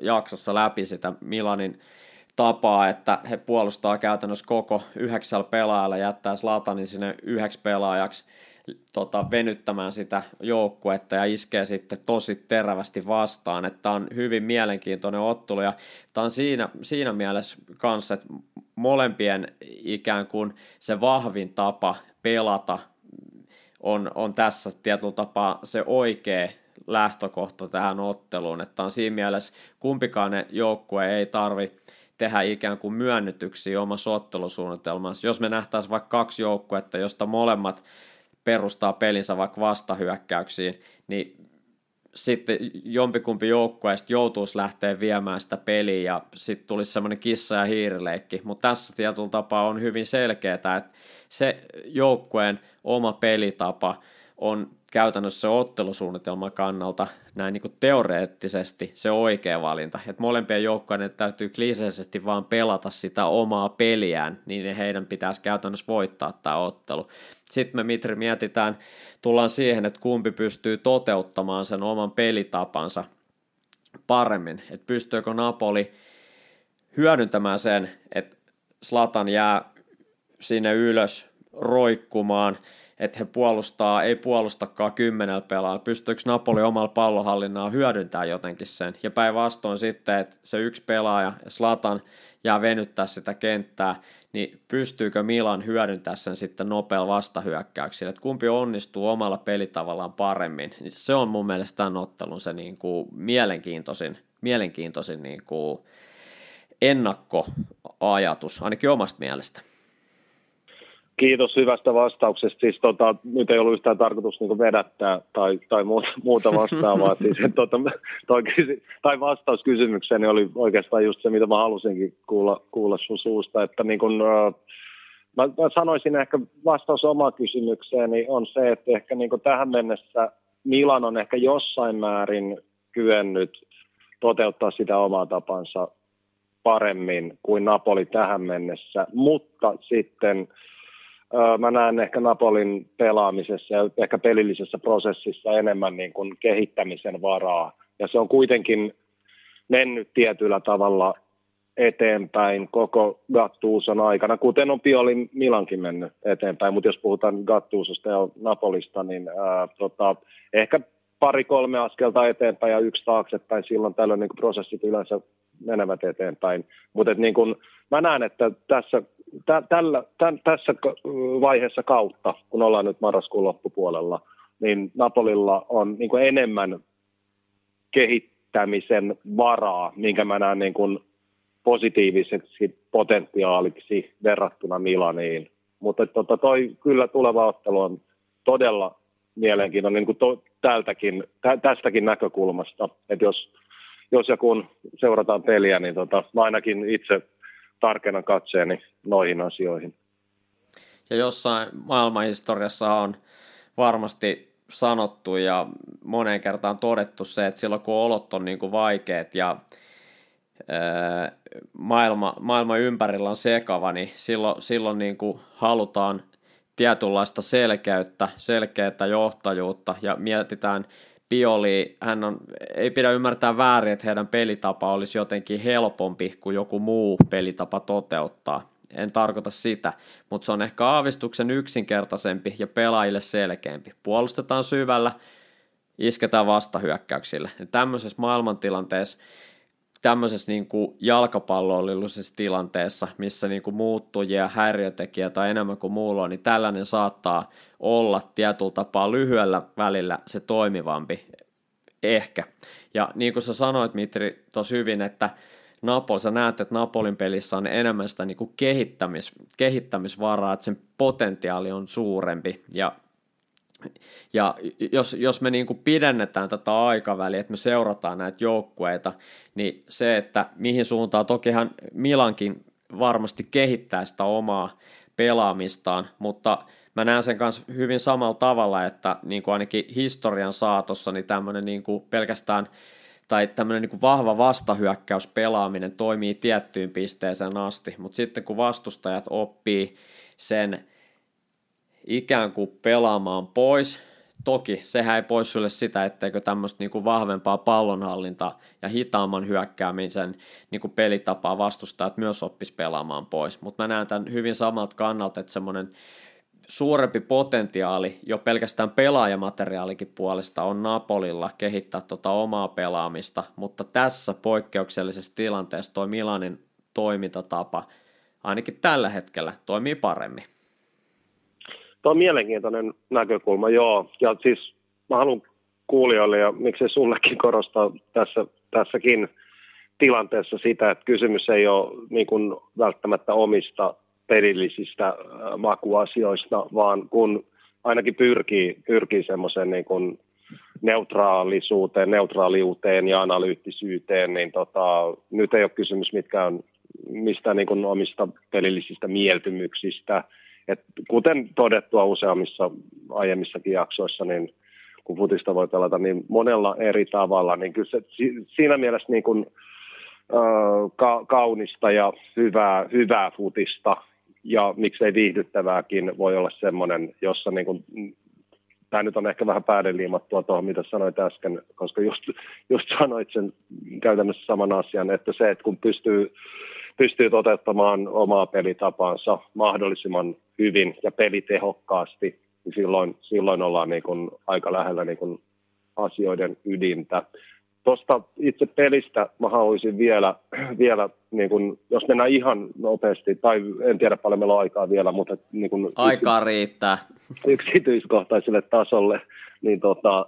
jaksossa läpi sitä Milanin tapaa, että he puolustaa käytännössä koko yhdeksällä pelaajalla, jättää Slatanin sinne yhdeksi pelaajaksi tota, venyttämään sitä joukkuetta ja iskee sitten tosi terävästi vastaan, että on hyvin mielenkiintoinen ottelu ja tämä on siinä, siinä mielessä kanssa, että molempien ikään kuin se vahvin tapa pelata on, on tässä tietyllä tapaa se oikea lähtökohta tähän otteluun, että on siinä mielessä kumpikaan joukkue ei tarvi tehdä ikään kuin myönnytyksiä omassa ottelusuunnitelmassa. Jos me nähtäisiin vaikka kaksi joukkuetta, josta molemmat perustaa pelinsä vaikka vastahyökkäyksiin, niin sitten jompikumpi joukkueesta joutuisi lähteä viemään sitä peliä ja sitten tulisi semmoinen kissa- ja hiirileikki, mutta tässä tietyllä tapaa on hyvin selkeää, että se joukkueen oma pelitapa on käytännössä ottelusuunnitelman kannalta näin niin kuin teoreettisesti se oikea valinta. Että molempien joukkueiden täytyy kliseisesti vaan pelata sitä omaa peliään, niin heidän pitäisi käytännössä voittaa tämä ottelu. Sitten me Mitri mietitään, tullaan siihen, että kumpi pystyy toteuttamaan sen oman pelitapansa paremmin. Että pystyykö Napoli hyödyntämään sen, että Slatan jää sinne ylös roikkumaan – että he puolustaa, ei puolustakaan kymmenellä pelaajalla. Pystyykö Napoli omalla pallohallinnalla hyödyntämään jotenkin sen? Ja päinvastoin sitten, että se yksi pelaaja, Slatan, jää venyttää sitä kenttää, niin pystyykö Milan hyödyntämään sen sitten nopealla vastahyökkäyksillä, että kumpi onnistuu omalla pelitavallaan paremmin, niin se on mun mielestä tämän ottelun se niin kuin mielenkiintoisin, mielenkiintoisin niin kuin ennakkoajatus, ainakin omasta mielestä. Kiitos hyvästä vastauksesta. Siis, tota, nyt ei ollut yhtään tarkoitus niin vedättää tai, tai muuta, muuta vastaavaa. <laughs> siis, tota, toi, tai vastaus kysymykseen oli oikeastaan just se, mitä mä halusinkin kuulla, kuulla sun suusta. Että niin kun, mä, mä sanoisin ehkä vastaus omaan kysymykseeni on se, että ehkä niin tähän mennessä Milan on ehkä jossain määrin kyennyt toteuttaa sitä omaa tapansa paremmin kuin Napoli tähän mennessä, mutta sitten – mä näen ehkä Napolin pelaamisessa ja ehkä pelillisessä prosessissa enemmän niin kuin kehittämisen varaa. Ja se on kuitenkin mennyt tietyllä tavalla eteenpäin koko Gattuuson aikana, kuten on Pioli Milankin mennyt eteenpäin, mutta jos puhutaan Gattuusosta ja Napolista, niin ää, tota, ehkä pari-kolme askelta eteenpäin ja yksi taaksepäin, silloin tällöin niin prosessit yleensä menevät eteenpäin. Mutta niin kun, mä näen, että tässä tä, tällä, tä, tässä vaiheessa kautta, kun ollaan nyt marraskuun loppupuolella, niin Napolilla on niin kuin enemmän kehittämisen varaa, minkä mä näen niin kuin positiiviseksi potentiaaliksi verrattuna Milaniin. Mutta tota, toi kyllä tuleva ottelu on todella mielenkiintoinen niin kuin to, tältäkin, tä, tästäkin näkökulmasta. Että jos, jos ja kun seurataan peliä, niin tota, mä ainakin itse tarkennan katseeni noihin asioihin. Ja jossain maailmanhistoriassa on varmasti sanottu ja moneen kertaan todettu se, että silloin kun olot on niin kuin vaikeat ja maailma, maailma ympärillä on sekava, niin silloin, silloin niin kuin halutaan tietynlaista selkeyttä, selkeää johtajuutta ja mietitään Pioli, hän on, ei pidä ymmärtää väärin, että heidän pelitapa olisi jotenkin helpompi kuin joku muu pelitapa toteuttaa. En tarkoita sitä, mutta se on ehkä aavistuksen yksinkertaisempi ja pelaajille selkeämpi. Puolustetaan syvällä, isketään vastahyökkäyksillä. Ja tämmöisessä maailmantilanteessa tämmöisessä niin kuin jalkapallollisessa tilanteessa, missä niin kuin muuttujia häiriötekijät on enemmän kuin muulla, niin tällainen saattaa olla tietyllä tapaa lyhyellä välillä se toimivampi ehkä. Ja niin kuin sä sanoit, Mitri, tosi hyvin, että Napoli, sä näet, että Napolin pelissä on enemmän sitä niin kuin kehittämis, kehittämisvaraa, että sen potentiaali on suurempi. Ja ja jos, jos me niin kuin pidennetään tätä aikaväliä, että me seurataan näitä joukkueita, niin se, että mihin suuntaan, tokihan Milankin varmasti kehittää sitä omaa pelaamistaan, mutta mä näen sen kanssa hyvin samalla tavalla, että niin kuin ainakin historian saatossa niin tämmöinen niin kuin pelkästään tai tämmöinen niin kuin vahva vastahyökkäys pelaaminen toimii tiettyyn pisteeseen asti, mutta sitten kun vastustajat oppii sen ikään kuin pelaamaan pois. Toki sehän ei pois sulle sitä, etteikö tämmöistä niin vahvempaa pallonhallinta ja hitaamman hyökkäämisen niin kuin pelitapaa vastustajat myös oppis pelaamaan pois. Mutta mä näen tämän hyvin samalta kannalta, että semmoinen suurempi potentiaali jo pelkästään pelaajamateriaalikin puolesta on Napolilla kehittää tota omaa pelaamista, mutta tässä poikkeuksellisessa tilanteessa toi Milanin toimintatapa ainakin tällä hetkellä toimii paremmin. Tuo on mielenkiintoinen näkökulma, joo. Ja siis mä haluan kuulijoille ja miksei sullekin korostaa tässä, tässäkin tilanteessa sitä, että kysymys ei ole niin kuin välttämättä omista perillisistä makuasioista, vaan kun ainakin pyrkii, pyrkii semmoisen niin kuin neutraalisuuteen, neutraaliuteen ja analyyttisyyteen, niin tota, nyt ei ole kysymys mitkään mistä niin kuin omista pelillisistä mieltymyksistä. Et kuten todettua useammissa aiemmissakin jaksoissa, niin kun futista voi pelata niin monella eri tavalla, niin kyllä se siinä mielessä niin kuin, ka- kaunista ja hyvää, hyvää futista ja miksei viihdyttävääkin voi olla semmoinen, jossa niin kuin, tämä nyt on ehkä vähän päädeliimattua tuohon, mitä sanoit äsken, koska just, just sanoit sen käytännössä saman asian, että se, että kun pystyy, pystyy toteuttamaan omaa pelitapaansa mahdollisimman hyvin ja pelitehokkaasti, niin silloin, silloin ollaan niin kuin aika lähellä niin kuin asioiden ydintä. Tuosta itse pelistä mä haluaisin vielä, vielä niin kun, jos mennään ihan nopeasti, tai en tiedä paljon meillä on aikaa vielä, mutta niin kun Aikaa yksi, riittää. Yksityiskohtaiselle tasolle, niin tota,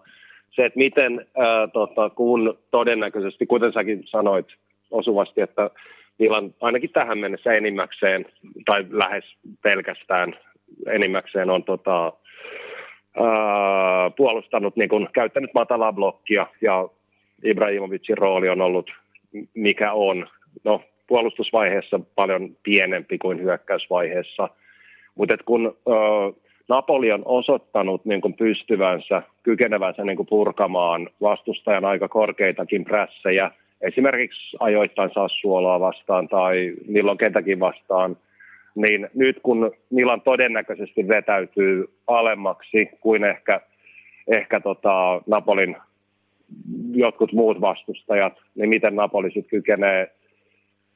se, että miten, ää, tota, kun todennäköisesti, kuten säkin sanoit osuvasti, että Milan ainakin tähän mennessä enimmäkseen, tai lähes pelkästään enimmäkseen on tota, ää, puolustanut, niin kun, käyttänyt matalaa blokkia ja Ibrahimovicin rooli on ollut mikä on. No, puolustusvaiheessa paljon pienempi kuin hyökkäysvaiheessa, mutta kun ö, Napoli on osoittanut niin kuin pystyvänsä, kykenevänsä niin kuin purkamaan vastustajan aika korkeitakin prässejä, esimerkiksi ajoittain Sassuoloa vastaan tai milloin ketäkin vastaan, niin nyt kun Milan todennäköisesti vetäytyy alemmaksi kuin ehkä, ehkä tota Napolin jotkut muut vastustajat, niin miten Napoli sitten kykenee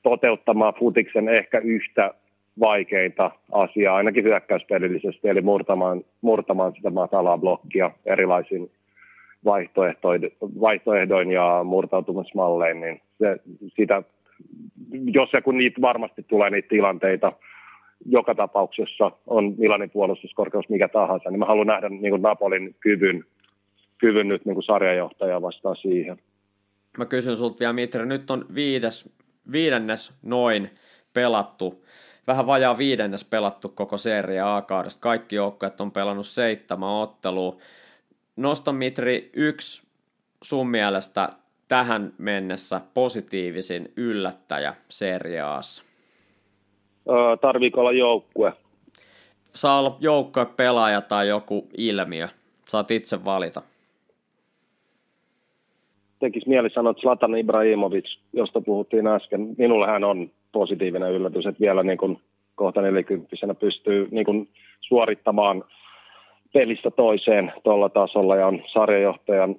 toteuttamaan futiksen ehkä yhtä vaikeita asiaa, ainakin hyökkäyspelillisesti, eli murtamaan, murtamaan sitä matalaa blokkia erilaisin vaihtoehdoin ja murtautumismallein, niin se, sitä, jos ja kun niitä varmasti tulee niitä tilanteita, joka tapauksessa on Milanin puolustuskorkeus mikä tahansa, niin mä haluan nähdä niin kuin Napolin kyvyn kyvyn nyt niin kuin sarjajohtaja vastaan siihen. Mä kysyn sulta vielä, Mitri, nyt on viides, viidennes noin pelattu, vähän vajaa viidennes pelattu koko seria A-kaudesta. Kaikki joukkueet on pelannut seitsemän ottelua. Nosta Mitri yksi sun mielestä tähän mennessä positiivisin yllättäjä seriaassa? Öö, tarviiko olla joukkue? Saa olla joukkue, pelaaja tai joku ilmiö. Saat itse valita tekisi mieli sanoa, että Zlatan Ibrahimovic, josta puhuttiin äsken, minulle hän on positiivinen yllätys, että vielä niin kuin kohta 40 pystyy niin kuin suorittamaan pelistä toiseen tuolla tasolla ja on sarjajohtajan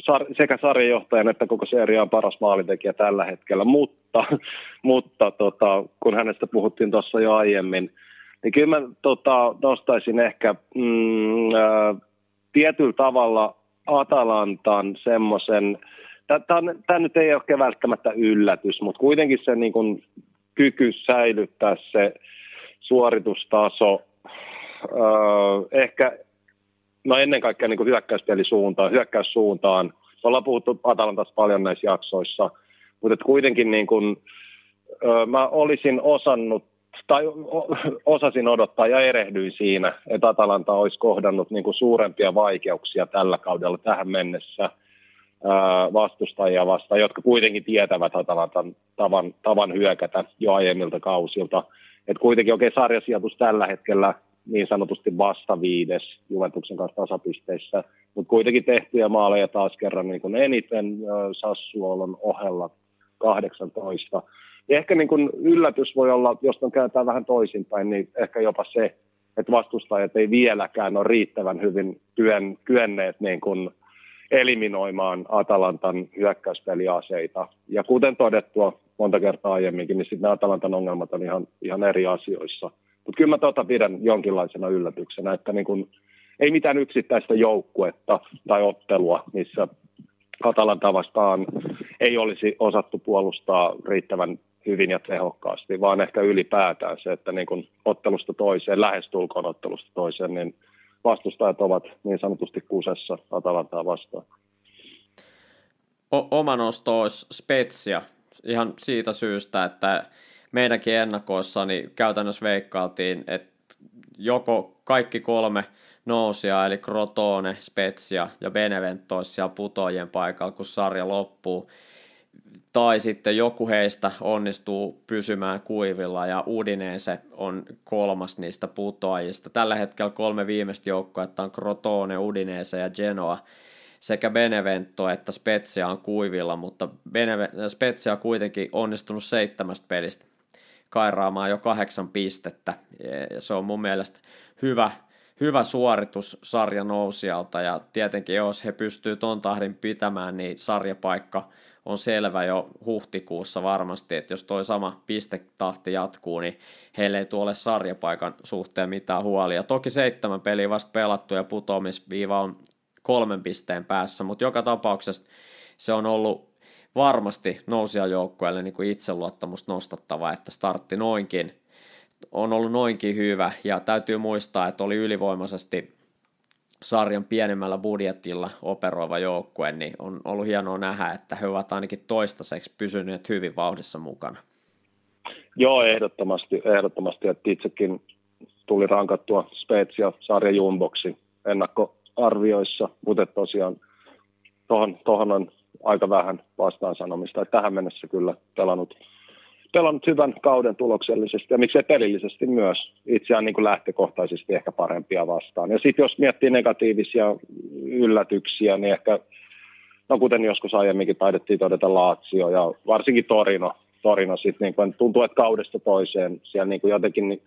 sar, sekä sarjajohtajan että koko seriaan paras maalintekijä tällä hetkellä, mutta, <laughs> mutta tota, kun hänestä puhuttiin tuossa jo aiemmin, niin kyllä mä tota, nostaisin ehkä mm, ä, tietyllä tavalla Atalantan semmoisen, tämä nyt ei ole välttämättä yllätys, mutta kuitenkin se niin kuin kyky säilyttää se suoritustaso, öö, ehkä no ennen kaikkea niin kuin hyökkäyspelisuuntaan, hyökkäyssuuntaan. Me ollaan puhuttu Atalantasta paljon näissä jaksoissa, mutta kuitenkin niin kuin, öö, mä olisin osannut tai osasin odottaa ja erehdyin siinä, että Atalanta olisi kohdannut niin kuin suurempia vaikeuksia tällä kaudella tähän mennessä vastustajia vastaan, jotka kuitenkin tietävät Atalantan tavan, tavan hyökätä jo aiemmilta kausilta. Et kuitenkin okei, okay, sarjasijoitus tällä hetkellä niin sanotusti vasta viides Juventuksen kanssa tasapisteissä, mutta kuitenkin tehtyjä maaleja taas kerran niin kuin eniten Sassuolon ohella 18 ehkä niin kuin yllätys voi olla, jos on kääntää vähän toisinpäin, niin ehkä jopa se, että vastustajat ei vieläkään ole riittävän hyvin työn, kyenneet niin kuin eliminoimaan Atalantan hyökkäyspeliaseita. Ja kuten todettua monta kertaa aiemminkin, niin sitten Atalantan ongelmat on ihan, ihan eri asioissa. Mutta kyllä mä tota pidän jonkinlaisena yllätyksenä, että niin kun, ei mitään yksittäistä joukkuetta tai ottelua, missä Atalanta vastaan ei olisi osattu puolustaa riittävän hyvin ja tehokkaasti, vaan ehkä ylipäätään se, että niin kuin ottelusta toiseen, lähestulkoon ottelusta toiseen, niin vastustajat ovat niin sanotusti kusessa Atalantaa vastaan. O- oma nosto olisi Spetsia ihan siitä syystä, että meidänkin ennakoissa niin käytännössä veikkailtiin, että joko kaikki kolme nousia, eli Crotone, Spezia ja Benevento olisi siellä putoajien paikalla, kun sarja loppuu. Tai sitten joku heistä onnistuu pysymään kuivilla ja Udinese on kolmas niistä putoajista. Tällä hetkellä kolme viimeistä joukkoa, on Crotone, Udinese ja Genoa sekä Benevento että Spezia on kuivilla, mutta Beneve- Spezia on kuitenkin onnistunut seitsemästä pelistä kairaamaan jo kahdeksan pistettä. Ja se on mun mielestä hyvä, hyvä suoritus sarjan nousijalta ja tietenkin jos he pystyy ton tahdin pitämään, niin sarjapaikka on selvä jo huhtikuussa varmasti, että jos toi sama pistetahti jatkuu, niin heille ei tule sarjapaikan suhteen mitään huolia. Toki seitsemän peliä vasta pelattu ja putoamisviiva on kolmen pisteen päässä, mutta joka tapauksessa se on ollut varmasti nousijajoukkueelle niin kuin itseluottamusta nostattava, että startti noinkin on ollut noinkin hyvä ja täytyy muistaa, että oli ylivoimaisesti sarjan pienemmällä budjetilla operoiva joukkue, niin on ollut hienoa nähdä, että he ovat ainakin toistaiseksi pysyneet hyvin vauhdissa mukana. Joo, ehdottomasti, ehdottomasti että itsekin tuli rankattua Spezia sarja Jumboksi ennakkoarvioissa, mutta tosiaan tuohon on aika vähän vastaan sanomista. Että tähän mennessä kyllä pelannut, pelannut hyvän kauden tuloksellisesti ja miksei pelillisesti myös itseään niin kuin lähtökohtaisesti ehkä parempia vastaan. Ja sitten jos miettii negatiivisia yllätyksiä, niin ehkä, no kuten joskus aiemminkin taidettiin todeta Laatsio ja varsinkin Torino, Torino sitten niin kuin, tuntuu, että kaudesta toiseen siellä niin kuin jotenkin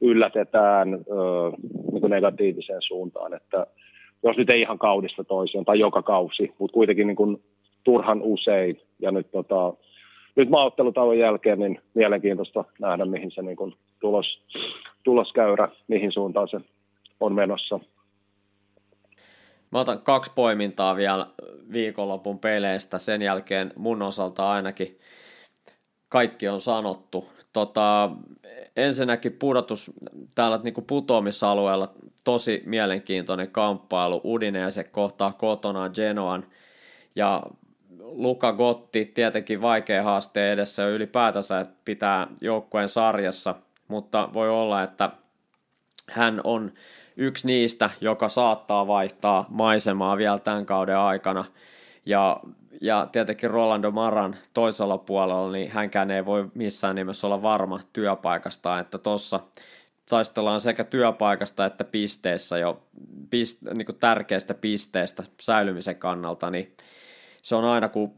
yllätetään öö, niin kuin negatiiviseen suuntaan, että jos nyt ei ihan kaudesta toiseen tai joka kausi, mutta kuitenkin niin kuin turhan usein. Ja nyt, tota, nyt maaottelutauon jälkeen niin mielenkiintoista nähdä, mihin se niin kuin tulos, tuloskäyrä, mihin suuntaan se on menossa. Mä otan kaksi poimintaa vielä viikonlopun peleistä. Sen jälkeen mun osalta ainakin kaikki on sanottu. Tota, ensinnäkin pudotus täällä niin kuin putoamisalueella tosi mielenkiintoinen kamppailu. Udinese kohtaa kotona Genoan ja Luka Gotti tietenkin vaikea haaste edessä ylipäätänsä, että pitää joukkueen sarjassa, mutta voi olla, että hän on yksi niistä, joka saattaa vaihtaa maisemaa vielä tämän kauden aikana. Ja, ja tietenkin Rolando Maran toisella puolella, niin hänkään ei voi missään nimessä olla varma työpaikasta, että tuossa taistellaan sekä työpaikasta että pisteessä jo pist, niin tärkeästä pisteestä säilymisen kannalta, niin se on aina kun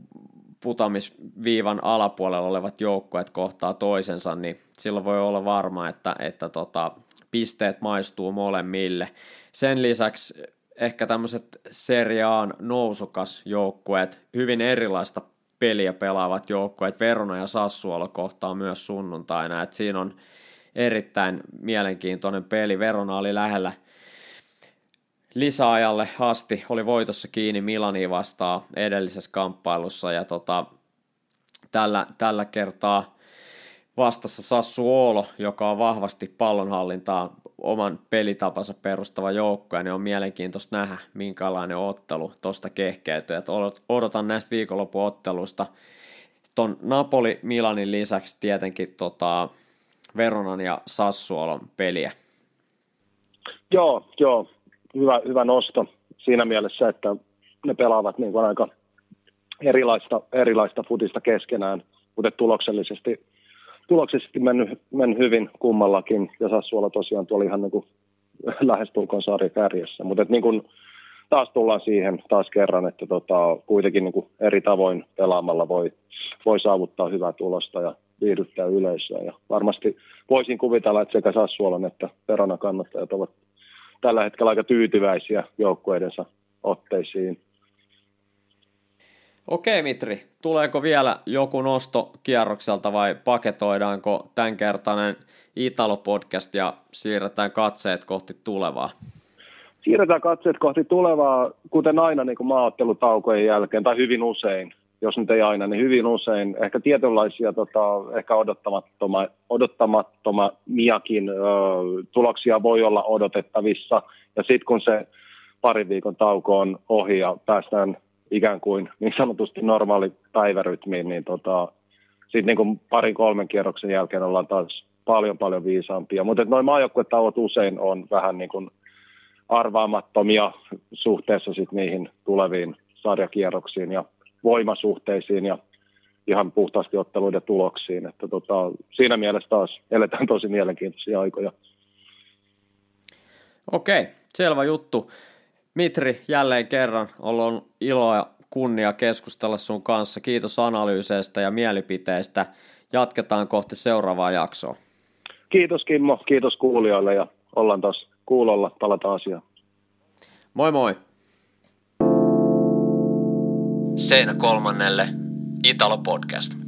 putamisviivan alapuolella olevat joukkueet kohtaa toisensa, niin silloin voi olla varma, että, että tota, pisteet maistuu molemmille. Sen lisäksi ehkä tämmöiset seriaan nousukas joukkueet, hyvin erilaista peliä pelaavat joukkueet, Verona ja Sassuolo kohtaa myös sunnuntaina, että siinä on erittäin mielenkiintoinen peli. Verona oli lähellä lisäajalle asti oli voitossa kiinni Milani vastaan edellisessä kamppailussa ja tota, tällä, tällä kertaa vastassa Sassu Oolo, joka on vahvasti pallonhallintaa oman pelitapansa perustava joukko, ja niin on mielenkiintoista nähdä, minkälainen ottelu tuosta kehkeytyy. odotan näistä viikonloppuotteluista ton Napoli Milanin lisäksi tietenkin tota Veronan ja Sassuolon peliä. Joo, joo hyvä, hyvä nosto siinä mielessä, että ne pelaavat niin kuin aika erilaista, erilaista futista keskenään, mutta tuloksellisesti, tuloksellisesti mennyt, mennyt hyvin kummallakin, ja Sassuola tosiaan tuolla ihan niin kuin <laughs> lähestulkoon kärjessä, mutta niin kuin taas tullaan siihen taas kerran, että tota, kuitenkin niin kuin eri tavoin pelaamalla voi, voi saavuttaa hyvää tulosta ja viihdyttää yleisöä. Ja varmasti voisin kuvitella, että sekä Sassuolan että Perona kannattajat ovat tällä hetkellä aika tyytyväisiä joukkueidensa otteisiin. Okei Mitri, tuleeko vielä joku nosto kierrokselta vai paketoidaanko tämänkertainen Italo-podcast ja siirretään katseet kohti tulevaa? Siirretään katseet kohti tulevaa, kuten aina niin kuin maaottelutaukojen jälkeen, tai hyvin usein jos nyt ei aina, niin hyvin usein ehkä tietynlaisia tota, ehkä odottamattomia, odottamattomiakin ö, tuloksia voi olla odotettavissa. Ja sitten kun se parin viikon tauko on ohi ja päästään ikään kuin niin sanotusti normaali päivärytmiin, niin tota, sitten niin parin kolmen kierroksen jälkeen ollaan taas paljon paljon viisaampia. Mutta noin maajoukkuetauot usein on vähän niin kuin arvaamattomia suhteessa sit niihin tuleviin sarjakierroksiin ja voimasuhteisiin ja ihan puhtaasti otteluiden tuloksiin. Että tota, siinä mielessä taas eletään tosi mielenkiintoisia aikoja. Okei, selvä juttu. Mitri, jälleen kerran on ilo ja kunnia keskustella sun kanssa. Kiitos analyyseistä ja mielipiteistä. Jatketaan kohti seuraavaa jaksoa. Kiitos Kimmo, kiitos kuulijoille ja ollaan taas kuulolla, palataan asiaan. Moi moi! Seinä kolmannelle Italo Podcast.